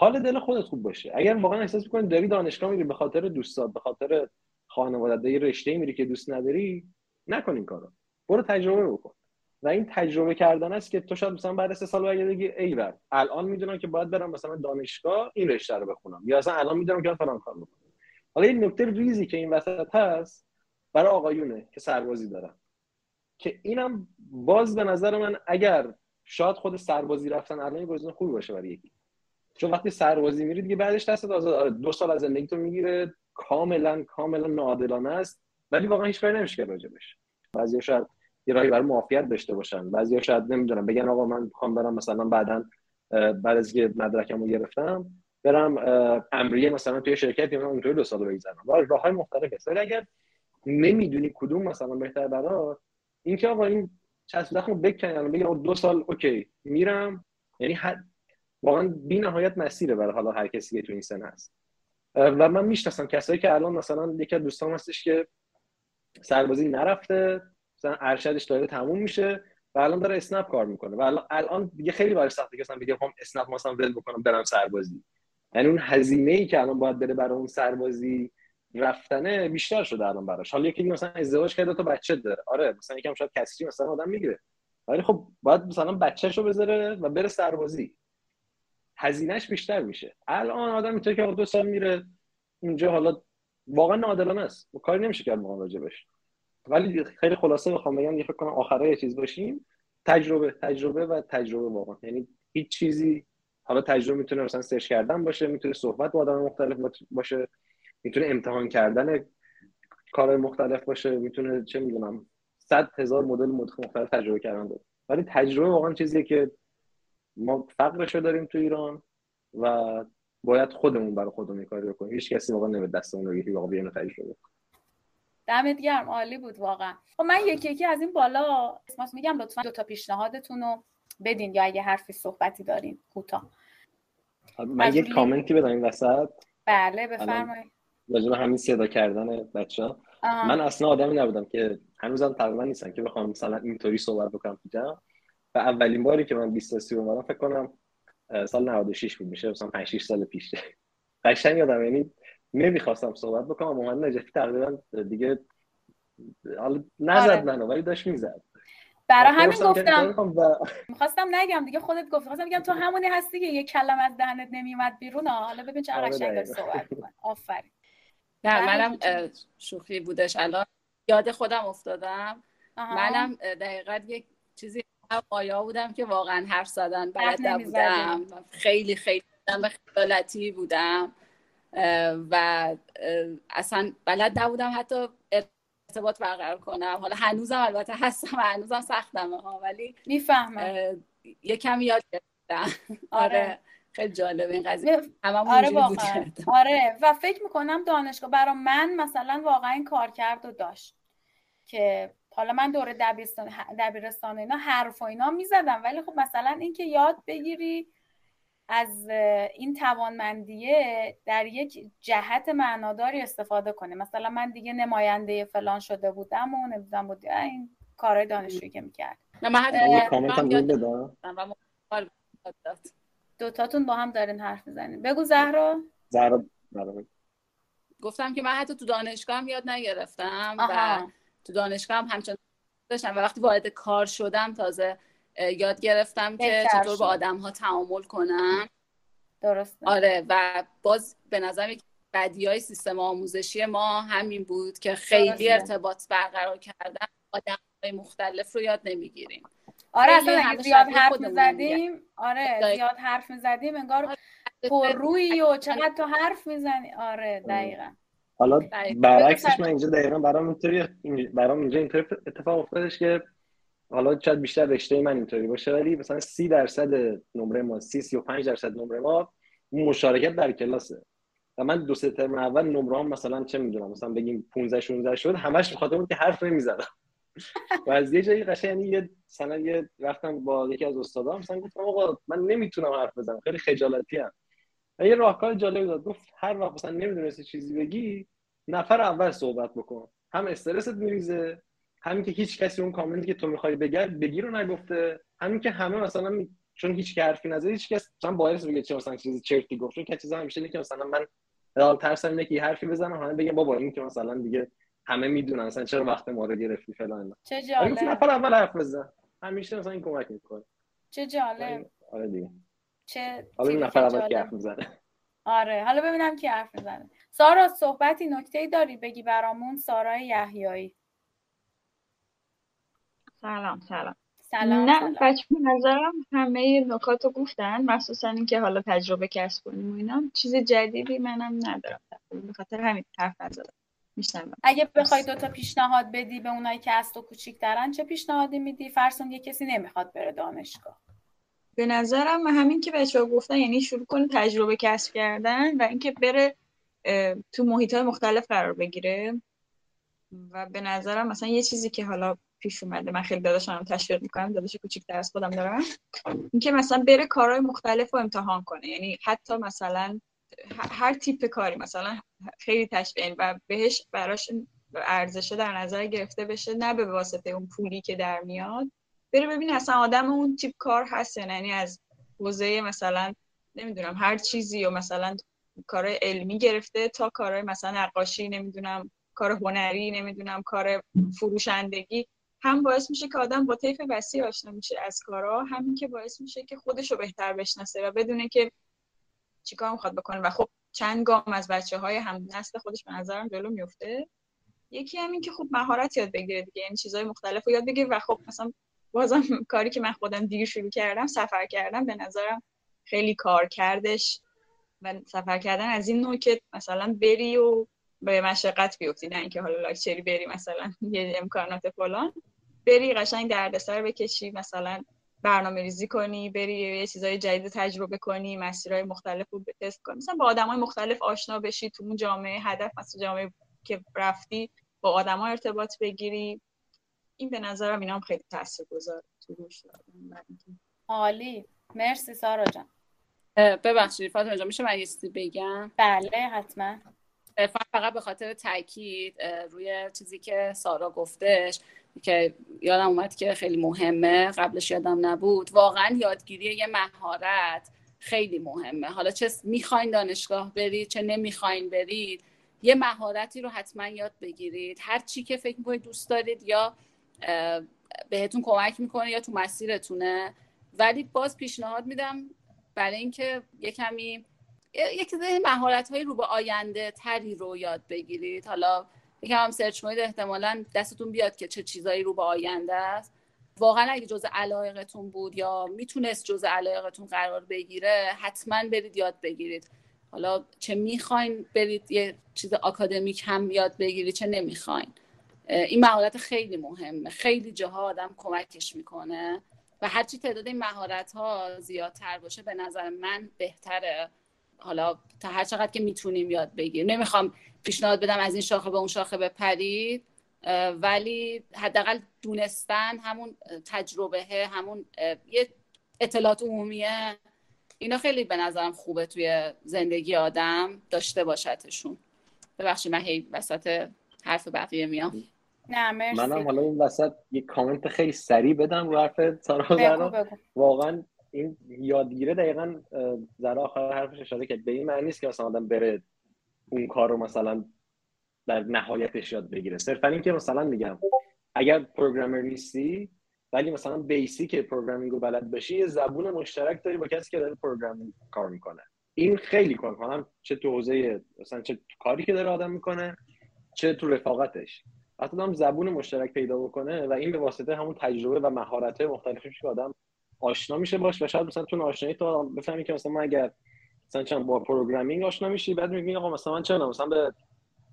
حال دل خودت خوب باشه. اگر واقعا احساس می‌کنی داری دانشگاه میری به خاطر دوستات به خاطر خانواده رشته میری که دوست نداری نکن این کارو. برو تجربه بکن. و این تجربه کردن است که تو شاید مثلا بعد سه سال بگی ای بر الان می‌دونم که باید برم مثلا دانشگاه این رشته رو بخونم. یا اصلا الان می‌دونم که فلان کار بکنم. حالا این نکته ریزی که این وسط هست برای آقایونه که سربازی دارن. که اینم باز به نظر من اگر شاید خود سربازی رفتن الان گزینه خوبی باشه برای یکی. چون وقتی سربازی میری دیگه بعدش دست دو سال از زندگی تو می‌گیره کاملا کاملا ناعادلانه است. ولی واقعا هیچ کاری نمیشه کرد راجبش. بعضی شاید یه راهی برای معافیت داشته باشن. بعضی شاید نمی‌دونم بگن آقا من می‌خوام برم مثلا بعدا بعد از که مدرکمو گرفتم برم امریه مثلا توی شرکتی من اونطوری دو سال بگذرم راه های مختلف هست. اگر نمی‌دونی کدوم مثلا بهتر برات اینکه آقا این چسب زخم بکنی الان بگی دو سال اوکی میرم. یعنی حد واقعا بی نهایت مسیره برای حالا هر کسی که تو این سن هست. و من می‌شناسم کسایی که الان مثلا یکی از دوستان هستش که سربازی نرفته مثلا ارشدش داره تموم میشه و الان داره اسنپ کار می‌کنه. و الان دیگه خیلی برای سخته که مثلا هم اسنپ مثلا ول بکنم برم سربازی. یعنی اون هزینه ای که الان باید بره برای اون سربازی رفتنه بیشتر شده الان براش. حالا یکی مثلا ازدواج کرده تا بچه داره. آره مثلا یکم شاید کسری مثلا آدم می‌گیره. ولی خب باید مثلا بچه‌شو بذاره و بره سربازی. هزینهش بیشتر میشه. الان آدم می‌تونه که دو سال میره اونجا حالا واقعا نادرانه است. کاری نمیشه کرد واقعا راجبش ولی خیلی خلاصه بخوام بگم یه فکر کنم آخرای چیز باشیم. تجربه تجربه و تجربه واقعا. یعنی هیچ چیزی حالا تجربه می‌تونه مثلا سرچ کردن باشه می‌تونه صحبت با آدم مختلف باشه. می‌تونه امتحان کردن کار مختلف باشه. می‌تونه چه می‌دونم صد هزار مدل مختلف تجربه کردن داره ولی تجربه واقعا چیزیه که ما فقرشو داریم تو ایران و باید خودمون برای خودمون کاری بکنیم. هیچ کسی واقعا نمید دستمون رو یکی واقعا بیان تجربه دمت گرم عالی بود واقعا. خب من یکی یکی از این بالا اسمش میگم لطفا دو تا پیشنهادتون رو بدین یا اگه حرفی صحبتی دارین کوتاه. من یک کامنتی بدم این وسط. بله بفرمایید. راجع همین صدا کردن بچه من اصلا آدمی نبودم که هنوزم تقریبا نیستم که بخوام مثلا اینطوری صحبت بکنم تو و اولین باری که من 20 تا اومدم فکر کنم سال 96 بود میشه مثلا 5 6 سال پیش. *laughs* قشنگ یادم یعنی نمی‌خواستم صحبت بکنم محمد نجفی تقریبا دیگه حالا نزد آره. منو ولی داشت می‌زد. برای همین گفتم می‌خواستم *laughs* نگم دیگه خودت گفت خواستم بگم تو همونی هستی که یه کلمه از دهنت نمیومد بیرون. حالا ببین چه آره، قشنگ صحبت *laughs* آفرین. نه منم شوخی بودش. الان یاد خودم افتادم. منم دقیقا یک چیزی آیا بودم که واقعا حرف زدن بلد نبودم. خیلی خیلی خیالتی بودم. و اصلا بلد نبودم حتی ارتباط برقرار کنم. حالا هنوزم البته هستم و هنوزم سختمه ها ولی می‌فهمم. یکم یاد گرفتم. *laughs* آره. آره. خیلی جالبه این قضیه. آره واقعا. *laughs* آره. و فکر می‌کنم دانشگاه برای من مثلا واقعا این کار کرد و داشت که حالا من دوره دبیرستان دبیرستان اینا حرف و اینا می‌زدم. ولی خب مثلا اینکه یاد بگیری از این توانمندیه در یک جهت معناداری استفاده کنه مثلا من دیگه نماینده فلان شده بودم و نمی‌دونم بود. این کارهای دانشجویی که می‌کرد. من دوتاتون با هم دارین حرف می‌زنین. بگو زهرا. زهرا گفتم که من حتی تو دانشگاه هم یاد نگرفتم و تو دانشگاه هم همچنان داشتم و وقتی وارد کار شدم تازه یاد گرفتم که چطور با آدم ها تعامل کنم درست آره و باز به نظر بدی های سیستم آموزشی ما همین بود که خیلی ارتباط برقرار کردن آدم های مختلف رو یاد نمی‌گیریم. آره اصلا زیاد حرف می‌زدیم آره زیاد حرف می‌زدیم انگار آره. پر روی و چقدر تو حرف می‌زنی. آره. دقیقا. حالا برعکسش من اینجا دقیقا برام اینطوری برام اینجا اینطوری اتفاق افتادش که حالا شاید بیشتر رشته من اینطوری باشه ولی مثلا 30 درصد نمره ما 30 35 درصد نمره ما مشارکت در کلاسه. و من دو سه ترم اول نمره هم مثلا چه می‌دونم مثلا بگیم 15 16 شد همش بخاطر اون که حرف نمی‌زدم. *laughs* و از یه جایی قشنگ یعنی یه مثلا یه رفتم با یکی از استادام مثلا گفتم آقا من نمی‌تونم حرف بزنم خیلی خجالتی ام. و یه راهکار جالبی داد. گفت هر وقت مثلا نمی‌دونستی چیزی بگی نفر اول صحبت بکن. هم استرست میریزه همین که هیچ کسی اون کامنتی که تو می‌خوای بگی بگی رو نگفته. همین که همه مثلا چون هیچ حرفی نزد هیچ کس مثلا باعث بگه چه مثلا چیزی چرتی گفت. چون که چیزا همیشه که مثلا من حال ترسم اینه که حرفی بزنم همه بگم بابا این که مثلا دیگه همه می‌دونن مثلا چرا وقت ما رو گرفتی فلان. چه جالب. نفر اول حرف بزن. همیشه مثلا این کمک می‌کنه. چه جالب. آره دیگه. چه حالا نفر اول که حرف می‌زنه. آره حالا ببینم کی حرف می‌زنه. سارا صحبتی نکته داری بگی برامون؟ سارای یحیایی. سلام سلام. سلام نه بچه نظرم همه نکات رو گفتن مخصوصا اینکه حالا تجربه کسب کنیم و اینا. چیز جدیدی منم ندارم. به خاطر همین حرف نزدم. میشنم اگه بخوای دوتا پیشنهاد بدی به اونایی که از تو کوچیک‌ترن چه پیشنهادی میدی؟ فرسون یه کسی نمی‌خواد بره دانشگاه. به نظرم همین که بچه ها گفتن یعنی شروع کنه تجربه کسب کردن و اینکه بره تو محیط های مختلف قرار بگیره. و به نظرم مثلا یه چیزی که حالا پیش اومده من خیلی داداشم تشویق می‌کنم داداش کوچیک‌تر از خودم دارم اینکه مثلا بره کارهای مختلف رو امتحان کنه. یعنی حتی مثلا هر تیپ کاری مثلا خیلی تشویق و بهش براش ارزشه در نظر گرفته بشه نه به واسطه اون پولی که در میاد. بره ببین اصلا آدم اون تیپ کار هست یعنی از حوزه مثلا نمی‌دونم هر چیزی یا مثلا کار علمی گرفته تا کارهای مثلا نقاشی نمی‌دونم کار هنری نمی‌دونم کار فروشندگی. هم باعث میشه که آدم با طیف وسیع آشنا میشه از کارا همین که باعث میشه که خودش رو بهتر بشناسه و بدونه که چیکار می‌خواد بکنه. و خب چند گام از بچه های هم نسل خودش به نظرم جلو میفته یکی همین که خب مهارت یاد بگیره دیگه یعنی چیزهای مختلف رو یاد بگیره و خب مثلا بازم کاری که من خودم دیر شروع کردم سفر کردم به نظرم خیلی کار کردش و سفر کردن از این نوع که مثلا بری و به مشقت بیفتی نه اینکه حالا لاکچری بری مثلا *laughs* یه امکانات فلان. بری قشنگ دردسر بکشی مثلا برنامه ریزی کنی بری یه چیزای جدید تجربه کنی مسیرهای مختلف رو تست کنی. مثلا با آدمای مختلف آشنا بشی تو اون جامعه هدف مثلا جامعه که رفتی با آدما ارتباط بگیری. این به نظرم اینا هم خیلی تاثیرگذاره تو روش عالی. مرسی سارا جان. ببخشید فاطمه جان میشه من یه بگم؟ بله حتما. فقط به خاطر تاکید روی چیزی که سارا گفتش که یادم اومد که خیلی مهمه قبلش یادم نبود. واقعا یادگیری یه مهارت خیلی مهمه. حالا چه می‌خواین دانشگاه برید چه نمی‌خواین برید یه مهارتی رو حتما یاد بگیرید. هر چی که فکر می‌کنید دوست دارید یا بهتون کمک می‌کنه یا تو مسیرتونه. ولی باز پیشنهاد میدم برای اینکه یه کمی یکی مهارت های رو به آینده تری رو یاد بگیرید. حالا یکم هم سرچ کنید احتمالا دستتون بیاد که چه چیزایی رو به آینده است. واقعا اگه جز علایقتون بود یا می‌تونست جز علایقتون قرار بگیره حتما برید یاد بگیرید. حالا چه می‌خواین برید یه چیز آکادمیک هم یاد بگیرید چه نمی‌خواین. این مهارت خیلی مهمه. خیلی جاها آدم کمکش می‌کنه و هرچی تعداد این مهارت ها زیادتر باشه به نظر من بهتره. حالا تا هر چقدر که می‌تونیم یاد بگیریم. نمی‌خوام پیشنهاد بدم از این شاخه به اون شاخه بپرید ولی حداقل دونستن همون تجربه همون یه اطلاعات عمومیه اینا خیلی به نظرم خوبه توی زندگی آدم داشته باشدشون ببخشید من هی وسط حرف بقیه میام. نه مرسی. منم حالا این وسط یه کامنت خیلی سریع بدم رو حرف سارا واقعا این یادگیره دقیقا ذره آخر حرفش اشاره کرد. به این معنی نیست که مثلا آدم بره اون کار رو مثلا در نهایتش یاد بگیره. صرفا اینکه مثلا میگم اگر programmer نیستی ولی مثلا basic programming رو بلد باشی یه زبون مشترک داری با کسی که داره programming کار می‌کنه. این خیلی کار کنم چه تو حوزه مثلا چه کاری که داره آدم می‌کنه چه تو رفاقتش. حتی هم زبون مشترک پیدا بکنه و این به واسطه همون تجربه و مهارت مختلفی که آدم آشنا میشه باش و شاید مثلا تو آشنایی تو بفهمی که مثلا من اگر مثلا چند با programming آشنا میشی بعد میگی آقا مثلا من چرا مثلا به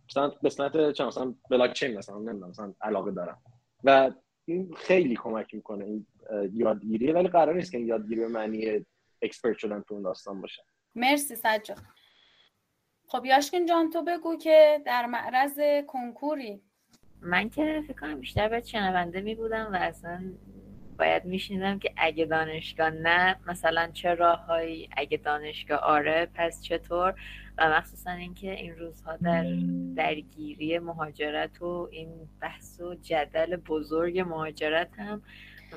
مثلا قسمت چند مثلا بلاک چین مثلا نمی‌دونم مثلا علاقه دارم. و این خیلی کمک می‌کنه این یادگیری ولی قرار نیست که این یادگیری به معنی expert شدن تو اون داستان باشه. مرسی سجاد خب یاشکین جان تو بگو که در معرض کنکوری من که فکر کنم بیشتر باید شنونده می بودم و اصلا باید میشنیدم که اگه دانشگاه نه مثلا چه راههایی؟ اگه دانشگاه آره پس چطور؟ و مخصوصا اینکه این روزها در درگیری مهاجرت و این بحث و جدل بزرگ مهاجرت هم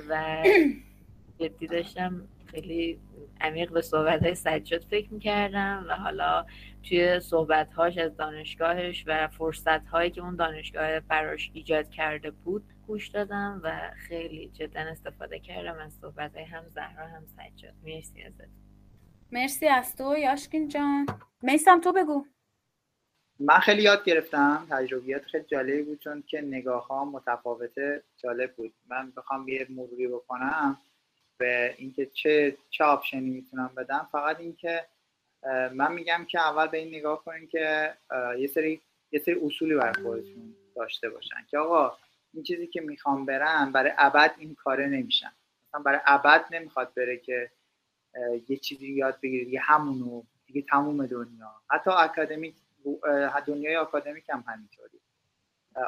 و *coughs* جدی داشتم خیلی عمیق به صحبت های سجاد فکر می‌کردم و حالا توی صحبت هاش از دانشگاهش و فرصت هایی که اون دانشگاه براش ایجاد کرده بود گوش دادم و خیلی جدا استفاده کردم از صحبت های هم زهرا هم سجاد. مرسی ازت. مرسی از تو یاشکین جان. میسم تو بگو. من خیلی یاد گرفتم. تجربیات خیلی جالبی بود چون که نگاه ها متفاوت جالب بود. من بخوام یه مروری بکنم. به اینکه چه چه آپشنی می‌تونم بدم. فقط اینکه من میگم که اول به این نگاه کنین که یه سری یه سری اصولی برای خودتون داشته باشن که آقا این چیزی که می‌خوام برم برای ابد این کاره نمیشن. مثلا برای ابد نمی‌خواد بره که یه چیزی یاد بگیره دیگه همونو دیگه تموم دنیا. حتی اکادمیک دنیای اکادمیک هم همینطوری.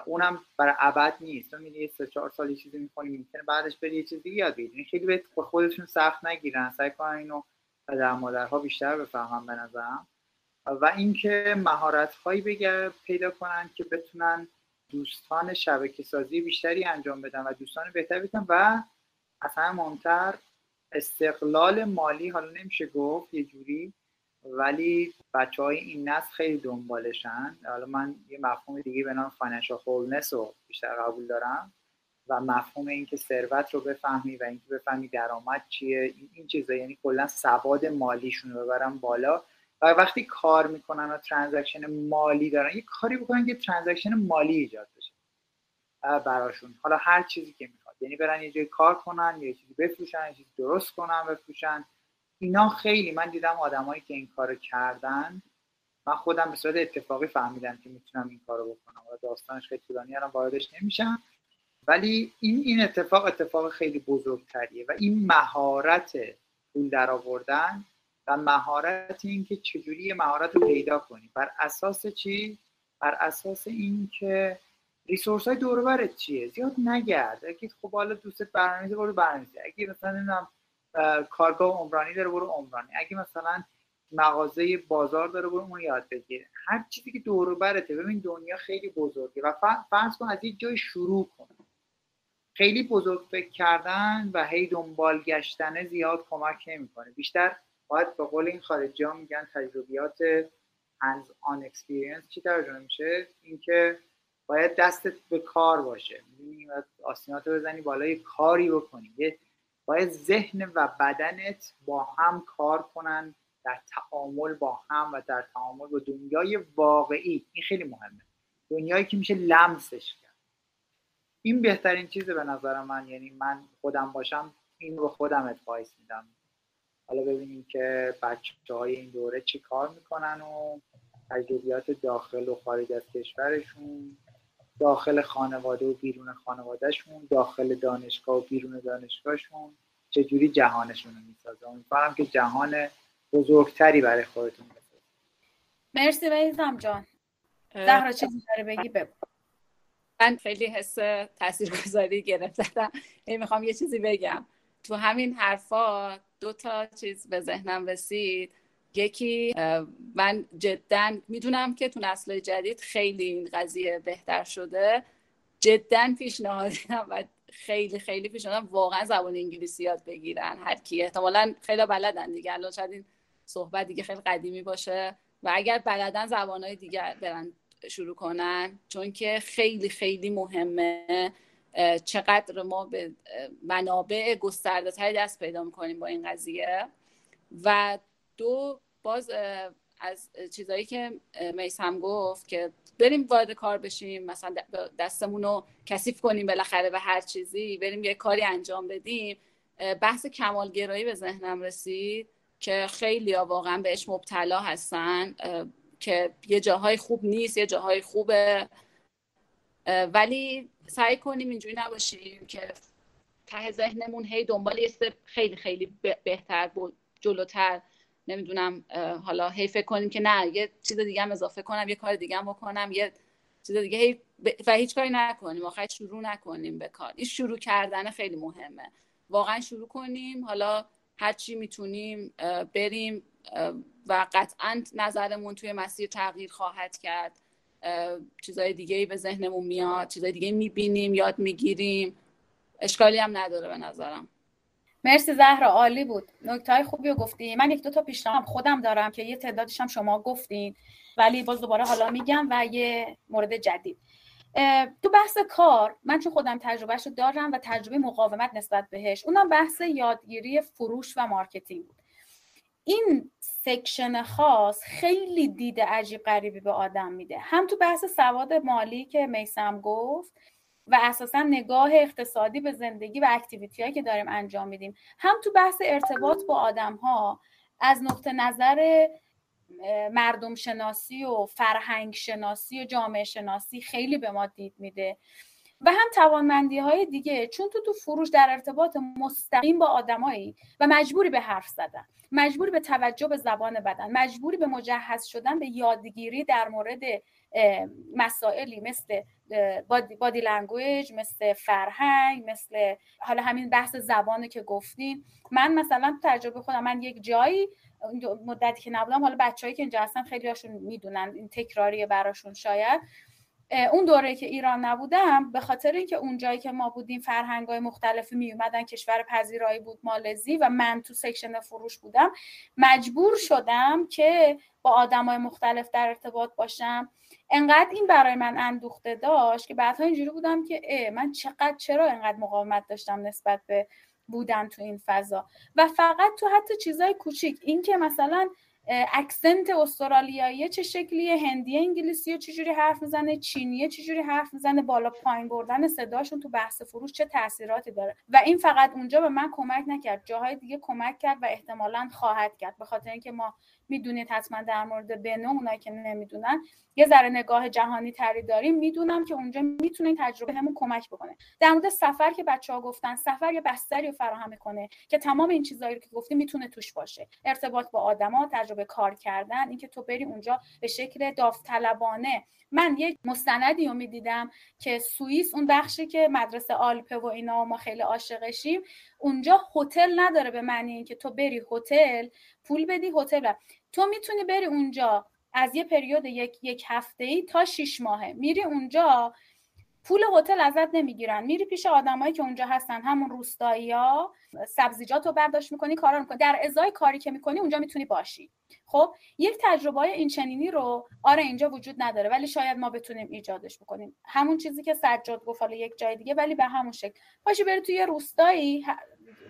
اونم برای ابد نیست. تو میری سه چهار سال یه چیزی می‌کنی می‌تونه بعدش بری یه چیزی یاد بگیری. خیلی به خودشون سخت نگیرن. سعی کنن اینو در مادرها بیشتر بفهمن به نظرم. و اینکه مهارت هایی پیدا کنن که بتونن دوستان شبکه سازی بیشتری انجام بدن و دوستان بهتر بدن و اصلا مهمتر استقلال مالی. حالا نمیشه گفت یه جوری ولی بچه های این نسل خیلی دنبالشن. حالا من یه مفهوم دیگه به نام financial wellness رو بیشتر قبول دارم. و مفهوم اینکه ثروت رو بفهمی و اینکه بفهمی درآمد چیه این چیزا. یعنی کلا سواد مالیشون رو ببرن بالا. و وقتی کار می‌کنن و transaction مالی دارن یه کاری بکنن که transaction مالی ایجاد بشه. براشون. حالا هر چیزی که می‌خواد. یعنی برن یه جای کار کنن یه چیزی بفروشن یه چیزی درست کنن بفروشن. اینا خیلی من دیدم آدمایی که این کارو کردن من خودم به صورت اتفاقی فهمیدم که می‌تونم این کارو بکنم. و داستانش خیلی طولانی الان واردش نمیشم. ولی این این اتفاق اتفاق خیلی بزرگتریه و این مهارت در آوردن و مهارت این که چجوری مهارت رو پیدا کنی. بر اساس چی؟ بر اساس اینکه ریسورس های دور چیه؟ زیاد نگرد. اگه خب حالا دوست برنامه‌نویسی برو برنامه‌نویسی اگه مثلا نمی‌دونم کارگاه عمرانی داره برو عمرانی. اگه مثلا مغازه بازار داره برو اون یاد بگیر هر چیزی که دور برته. ببین دنیا خیلی بزرگه و فرض کن از یک جای شروع کن. خیلی بزرگ فکر کردن و هی دنبال گشتن زیاد کمک نمی‌کنه. بیشتر باید به قول این خارجی ها میگن تجربیات hands on experience. چی ترجمه میشه؟ اینکه باید دستت به کار باشه. می‌دونی؟ آسینات بزنی بالای کاری بکنی. باید ذهن و بدنت با هم کار کنن در تعامل با هم و در تعامل با دنیای واقعی. این خیلی مهمه. دنیایی که میشه لمسش. این بهترین چیزه به نظر من یعنی من خودم باشم این رو خودم ادوایس میدم. حالا ببینیم که بچه های این دوره چی کار می‌کنن و تجربیات داخل و خارج از کشورشون داخل خانواده و بیرون خانوادهشون داخل دانشگاه و بیرون دانشگاهشون چجوری جهانشون رو می‌سازه. امیدوارم که جهان بزرگتری برای خودتون بسازه. مرسی ویزم جان. زهرا چیزی داره بگی؟ بگو. من خیلی حس تاثیرگذاری گرفتم. می‌خوام یه چیزی بگم. تو همین حرفا دو تا چیز به ذهنم رسید. یکی من جدا می‌دونم که تو نسل جدید خیلی این قضیه بهتر شده. جدا پیشنهاد و خیلی خیلی پیشنهاد واقعا زبان انگلیسی یاد بگیرن. هر کی احتمالا خیلی بلدن دیگه. الان شاید این صحبت دیگه خیلی قدیمی باشه. و اگر بلدن زبانهای دیگر برن شروع کنن چون که خیلی خیلی مهمه چقدر ما به منابع گسترده تری دست پیدا می‌کنیم با این قضیه. و دو باز از چیزایی که میسم گفت که بریم وارد کار بشیم مثلا دستمون رو کثیف کنیم بالاخره به هر چیزی بریم یه کاری انجام بدیم. بحث کمالگرایی به ذهنم رسید که خیلی ها واقعا بهش مبتلا هستن. که یه جاهای خوب نیست یه جاهای خوبه. ولی سعی کنیم اینجوری نباشیم که ته ذهنمون هی دنبال یه خیلی خیلی بهتر جلوتر. نمی‌دونم حالا هی فکر کنیم که نه یه چیز دیگه هم اضافه کنم یه کار دیگه هم بکنم یه چیز دیگه هی و هیچ کاری نکنیم. آخر شروع نکنیم به کار. این شروع کردن خیلی مهمه. واقعا شروع کنیم. حالا هر چی می‌تونیم بریم و قطعا نظرمون توی مسیر تغییر خواهد کرد. چیزای دیگه به ذهنمون میاد چیزای دیگه می‌بینیم یاد می‌گیریم. اشکالی هم نداره به نظرم. مرسی زهرا عالی بود. نکته های خوبی رو گفتی. من یک دو تا پیشنهاد خودم دارم که یه تعدادش هم شما گفتین ولی باز دوباره حالا میگم و یه مورد جدید. تو بحث کار من چون خودم تجربهش رو دارم و تجربه مقاومت نسبت بهش اونم بحث یادگیری فروش و marketing بود. این section خاص خیلی دیده عجیب غریبی به آدم میده. هم تو بحث سواد مالی که میسم گفت و اساسا نگاه اقتصادی به زندگی و اکتیویتی هایی که داریم انجام میدیم هم تو بحث ارتباط با آدم ها از نقطه نظر مردم شناسی و فرهنگ شناسی و جامعه شناسی خیلی به ما دید میده. و هم توانمندی های دیگه چون تو تو فروش در ارتباط مستقیم با آدمایی و مجبوری به حرف زدن مجبوری به توجه به زبان بدن مجبوری به مجهز شدن به یادگیری در مورد مسائلی مثل body language مثل فرهنگ مثل حالا همین بحث زبانی که گفتیم. من مثلا تجربه خودم من یک جایی مدتی که نبودم حالا بچههایی که اینجا هستن خیلی هاشون می‌دونن این تکراریه براشون شاید. اون دوره که ایران نبودم به خاطر اینکه اون جایی که ما بودیم فرهنگ های مختلفی می اومدن کشور پذیرایی بود مالزی و من تو section فروش بودم مجبور شدم که با آدم های مختلف در ارتباط باشم. انقدر این برای من اندوخته داشت که بعدها اینجوری بودم که من چقدر چرا انقدر مقاومت داشتم نسبت به بودن تو این فضا؟ و فقط تو حتی چیزای کوچیک این که مثلا اکسنت استرالیایی چه شکلیه؟ هندی انگلیسی چجوری حرف می‌زنه؟ چینیه چجوری حرف می‌زنه؟ بالا پایین بردن صداشون تو بحث فروش چه تاثیراتی داره؟ و این فقط اونجا به من کمک نکرد. جاهای دیگه کمک کرد و احتمالا خواهد کرد. به خاطر اینکه ما می‌دونید حتما در مورد بنو اونایی که نمی‌دونن. یه ذره نگاه جهانی تری داریم. می‌دونم که اونجا می‌تونه این تجربه همون کمک بکنه. در مورد سفر که بچه ها گفتن سفر یه بستری رو فراهم می‌کنه که تمام این چیزایی که گفتی می‌تونه توش باشه. ارتباط با آدما تجربه کار کردن اینکه تو بری اونجا به شکل داوطلبانه. من یک مستندی رو می‌دیدم که سوئیس اون بخشی که مدرسه آلپه و اینا ما خیلی عاشقشیم اونجا هتل نداره به معنی اینکه تو بری هتل پول بدی هتل تو می‌تونی بری اونجا از یه پریود یک یک هفته ای تا شیش ماهه. میری اونجا پول هتل ازت نمی‌گیرن. میری پیش آدمایی که اونجا هستن همون روستایی ها سبزیجات رو برداشت می‌کنی کارا می‌کنی. در ازای کاری که می‌کنی اونجا می‌تونی باشی. خب یک تجربه این چنینی رو آره اینجا وجود نداره ولی شاید ما بتونیم ایجادش بکنیم. همون چیزی که سجاد گفت حالا یک جای دیگه ولی به همون شکل. باشی بری توی روستایی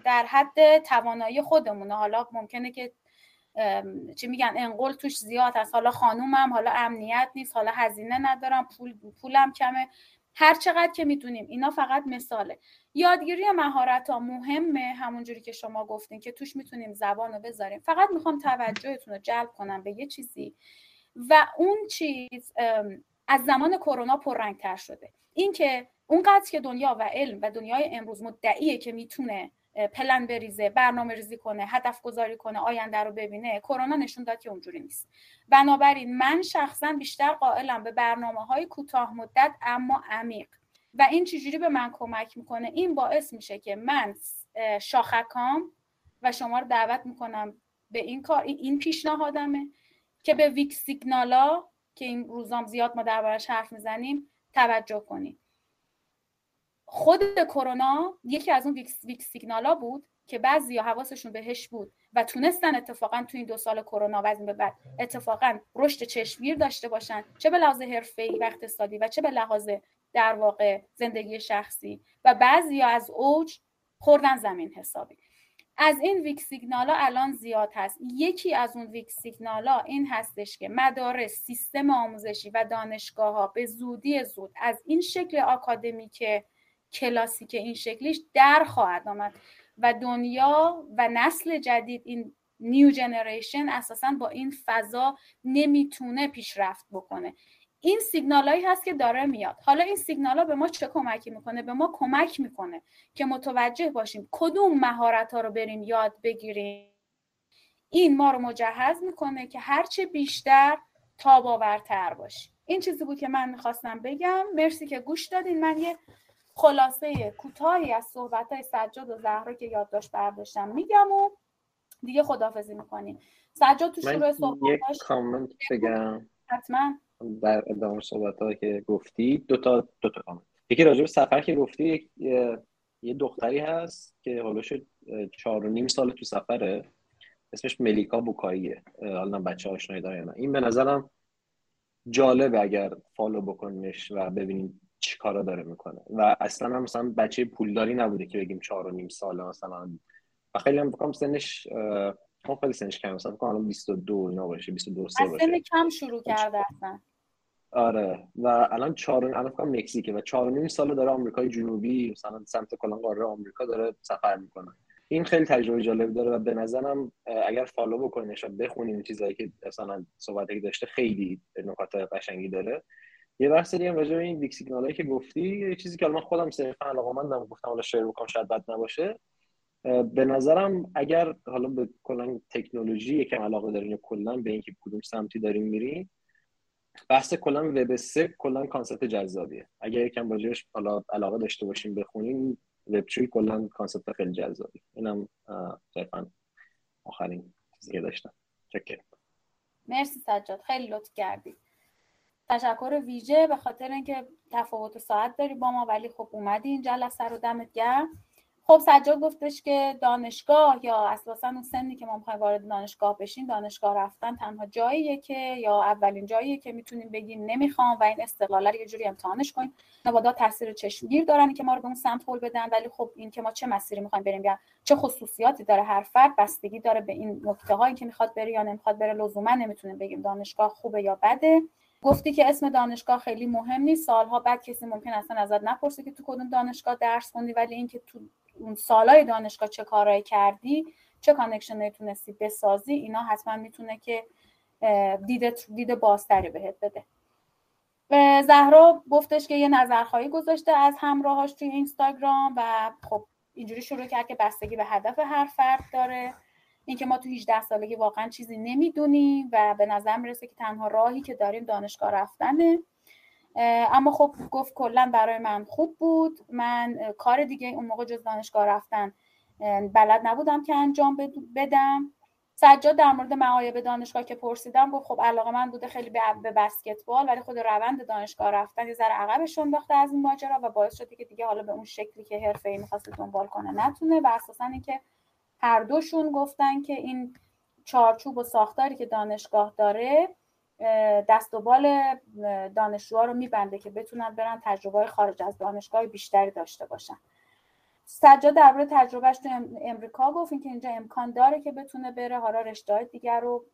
در حد توانایی خودمونه. حالا ممکنه که چی میگن انقل توش زیاد هست. حالا خانومم حالا امنیت نیست حالا هزینه ندارم پول پولم کمه. هر چقدر که می‌تونیم. اینا فقط مثاله. یادگیری مهارت ها مهمه همونجوری که شما گفتین که توش می‌تونیم زبان رو بذاریم. فقط می‌خوام توجهتون رو جلب کنم به یه چیزی. و اون چیز از زمان کرونا پررنگتر شده. اینکه اونقدر که دنیا و علم و دنیای امروز مدعیه که می‌تونه پلن بریزه برنامه ریزی کنه هدف گذاری کنه آینده رو ببینه. کرونا نشون داد که اونجوری نیست. بنابراین من شخصا بیشتر قائلم به برنامه های کوتاه مدت اما عمیق. و این چجوری به من کمک می‌کنه؟ این باعث میشه که من شاخکام و شما رو دعوت می‌کنم به این کار این پیشنهادمه که به ویک سیگنالا که این روزام زیاد ما دربارش حرف می‌زنیم توجه کنید خود کرونا یکی از اون ویکس سیگنالا بود که بعضی حواسشون بهش بود و تونستن اتفاقا تو این دو سال کرونا و از این به بعد اتفاقا رشد چشمگیر داشته باشن. چه به لحاظ حرفه‌ای و اقتصادی و چه به لحاظ در واقع زندگی شخصی. و بعضی از اوج خوردن زمین حسابی. از این ویک سیگنالا الان زیاد هست. یکی از اون ویک سیگنالا این هستش که مدارس سیستم آموزشی و دانشگاه ها به زودی زود از این شکل آکادمیک کلاسیک این شکلیش در خواهد آمد. و دنیا و نسل جدید این نیو جنریشن اساسا با این فضا نمی‌تونه پیشرفت بکنه. این سیگنالایی هست که داره میاد. حالا این سیگنالا به ما چه کمکی می‌کنه؟ به ما کمک می‌کنه که متوجه باشیم کدوم مهارت ها رو بریم یاد بگیریم. این ما رو مجهز می‌کنه که هرچه بیشتر تاباورتر باشیم این چیزی بود که من می‌خواستم بگم. مرسی که گوش دادین. من یه خلاصه کوتاهی از صحبت های سجاد و زهرا که یادداشت برداشتم. میگم و دیگه خدافزی می‌کنیم. سجاد تو شروع صحبتاش کامنت بگم. حتما. در ادامه صحبت که گفتی دو تا دو تا کامنت. یکی راجع به سفر که گفتی یک یه دختری هست که حالش چهار و نیم سال تو سفره. اسمش ملیکا بوکاییه. حالا بچه آشنایی داره این به نظرم جالبه اگر فالو بکنش و ببینیم چی کارا داره می‌کنه. و اصلا هم مثلا بچه پولداری نبوده که بگیم چهار و نیم ساله مثلا. و خیلی هم بکنم سنش خب خیلی سنش کم مثلا بکنم 22 اینا باشه 22 سه باشه. سن کم شروع کرده اصلا. آره. و الان چهار الان فکر مکزیکه. و چهار و نیم ساله داره آمریکای جنوبی مثلا سمت کلان قاره آمریکا داره سفر می‌کنه. این خیلی تجربه جالب داره و به نظرم اگر فالو بکنیش و بخونیم چیزایی که مثلا صحبتی داشته خیلی نکات قشنگی داره. یه بحث دیگه راجع به این ویک سیگنالایی که گفتی یه چیزی که من خودم صرفا علاقه‌مندم گفتم حالا شیر بکنم شاید بد نباشه. به نظرم اگر حالا به کلا تکنولوژی یکم علاقه دارین یا کلا به اینکه کدوم سمتی داریم میریم بحث کلا وب 3 کلا concept جذابیه. اگر یکم راجعش حالا علاقه داشته باشیم بخونیم وب 3 کلا concept خیلی جذابی اینم صرفا آخرین چیزی که داشتم. چکر مرسی سجاد. خیلی لطف کردی. تشکر ویژه به خاطر اینکه تفاوت ساعت داری با ما ولی خب اومدی این جلسه رو دمت گرم. خب سجاد گفتش که دانشگاه یا اساسا اون سنی که ما می‌خوایم وارد دانشگاه بشیم دانشگاه رفتن تنها جاییه که یا اولین جاییه که می‌تونیم بگیم نمی‌خوام و این استقلاله رو یه جوری امتحانش کنیم. مبادا تاثیر چشمگیر دارن که ما رو به اون سمت هول بدن ولی خب این که ما چه مسیری می‌خوایم بریم یا چه خصوصیاتی داره هر فرد بستگی داره به این نکته هایی که می‌خواد بره یا نمی‌خواد بره. لزوما نمی‌تونیم بگیم دانشگاه خوبه یا بده. گفتی که اسم دانشگاه خیلی مهم نیست سالها بعد کسی ممکن اصلا ازت نپرسه که تو کدوم دانشگاه درس خوندی ولی اینکه تو اون سالهای دانشگاه چه کارایی کردی چه کانکشنایی تونستی بسازی اینا حتما می‌تونه که دید دید بازتری بهت بده. زهرا گفتش که یه نظرخواهی گذاشته از همراهاش توی اینستاگرام و خب اینجوری شروع کرد که بستگی به هدف هر فرد داره. اینکه ما تو 18 سالگی واقعا چیزی نمی‌دونیم و به نظر می‌رسه که تنها راهی که داریم دانشگاه رفتنه. اما خب گفت کلا برای من خوب بود. من کار دیگه اون موقع جز دانشگاه رفتن بلد نبودم که انجام بدم. سجاد در مورد معایب دانشگاه که پرسیدم گفت خب علاقه من بوده خیلی به بسکتبال ولی خود روند دانشگاه رفتن یه ذره عقبش انداخته از این ماجرا و باعث شده که دیگه حالا به اون شکلی که حرفه‌ای می‌خواسته دنبال کنه نتونه و اساسا اینکه هر دوشون گفتن که این چارچوب و ساختاری که دانشگاه داره دست و بال دانشجوها رو میبنده که بتونن برن تجربه خارج از دانشگاه بیشتری داشته باشن. سجاد درباره تجربهش تو امریکا گفت اینکه اینجا امکان داره که بتونه بره حالا رشته دیگر رو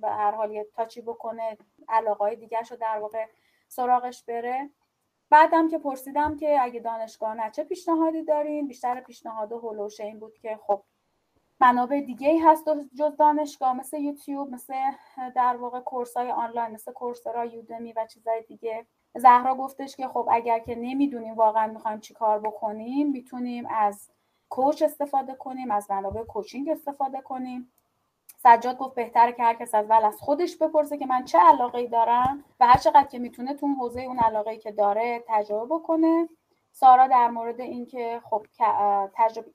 به هر حال یه تاچی بکنه علاقه دیگرش رو در واقع سراغش بره. بعدم که پرسیدم که اگه دانشگاه نه چه پیشنهادی دارین؟ بیشتر پیشنهاد هولوشه این بود که خب منابع دیگه ای هست جز دانشگاه مثل یوتیوب مثل در واقع کورس های آنلاین مثل کورسرا یودمی و چیزهای دیگه. زهرا گفتش که خب اگر که نمی‌دونیم واقعا می‌خوایم چی کار بکنیم می‌تونیم از کوچ استفاده کنیم از منابع کوچینگ استفاده کنیم. سجاد گفت بهتره که هر کس از ول از خودش بپرسه که من چه علاقه ای دارم و هر چقدر که می‌تونه تو حوزه اون علاقه ای که داره تجربه بکنه. سارا در مورد اینکه خب تجربه,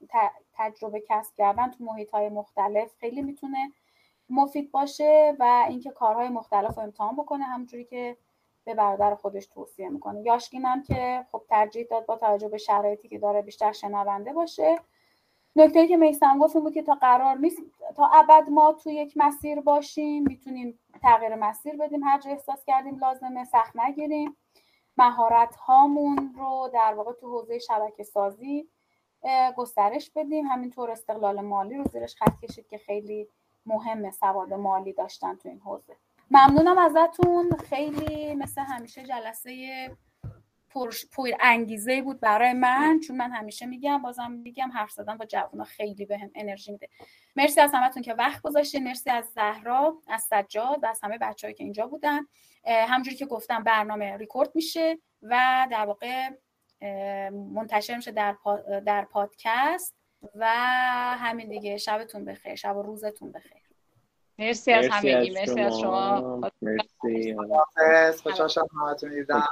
تجربه کسب کردن تو محیط های مختلف خیلی می‌تونه مفید باشه و اینکه کارهای مختلف رو امتحان بکنه همونجوری که به برادر خودش توصیه می‌کنه. یاشکین هم که خب ترجیح داد با توجه به شرایطی که داره بیشتر شنونده باشه نکته که میسم گفت این بود که تا قرار نیست تا ابد ما تو یک مسیر باشیم می‌تونیم تغییر مسیر بدیم هر جا احساس کردیم لازمه سخت نگیریم. مهارت هامون رو در واقع تو حوزه شبکه سازی گسترش بدیم. همینطور استقلال مالی رو زیرش خط کشید که خیلی مهمه سواد مالی داشتن تو این حوزه. ممنونم ازتون. خیلی مثل همیشه جلسه پر, پر انگیزه بود برای من چون من همیشه میگم بازم میگم حرف زدن با جوونا خیلی بهم به انرژی میده. مرسی از همتون که وقت گذاشتین مرسی از زهرا از سجاد و از همه بچه‌هایی که اینجا بودن. همجوری که گفتم برنامه ریکورد میشه و در واقع منتشر میشه در, در پادکست و همین دیگه. شبتون بخیر شب و روزتون بخیر. مرسی از همگی مرسی از شما. مرسی. خوشحال شدم همتون دیدم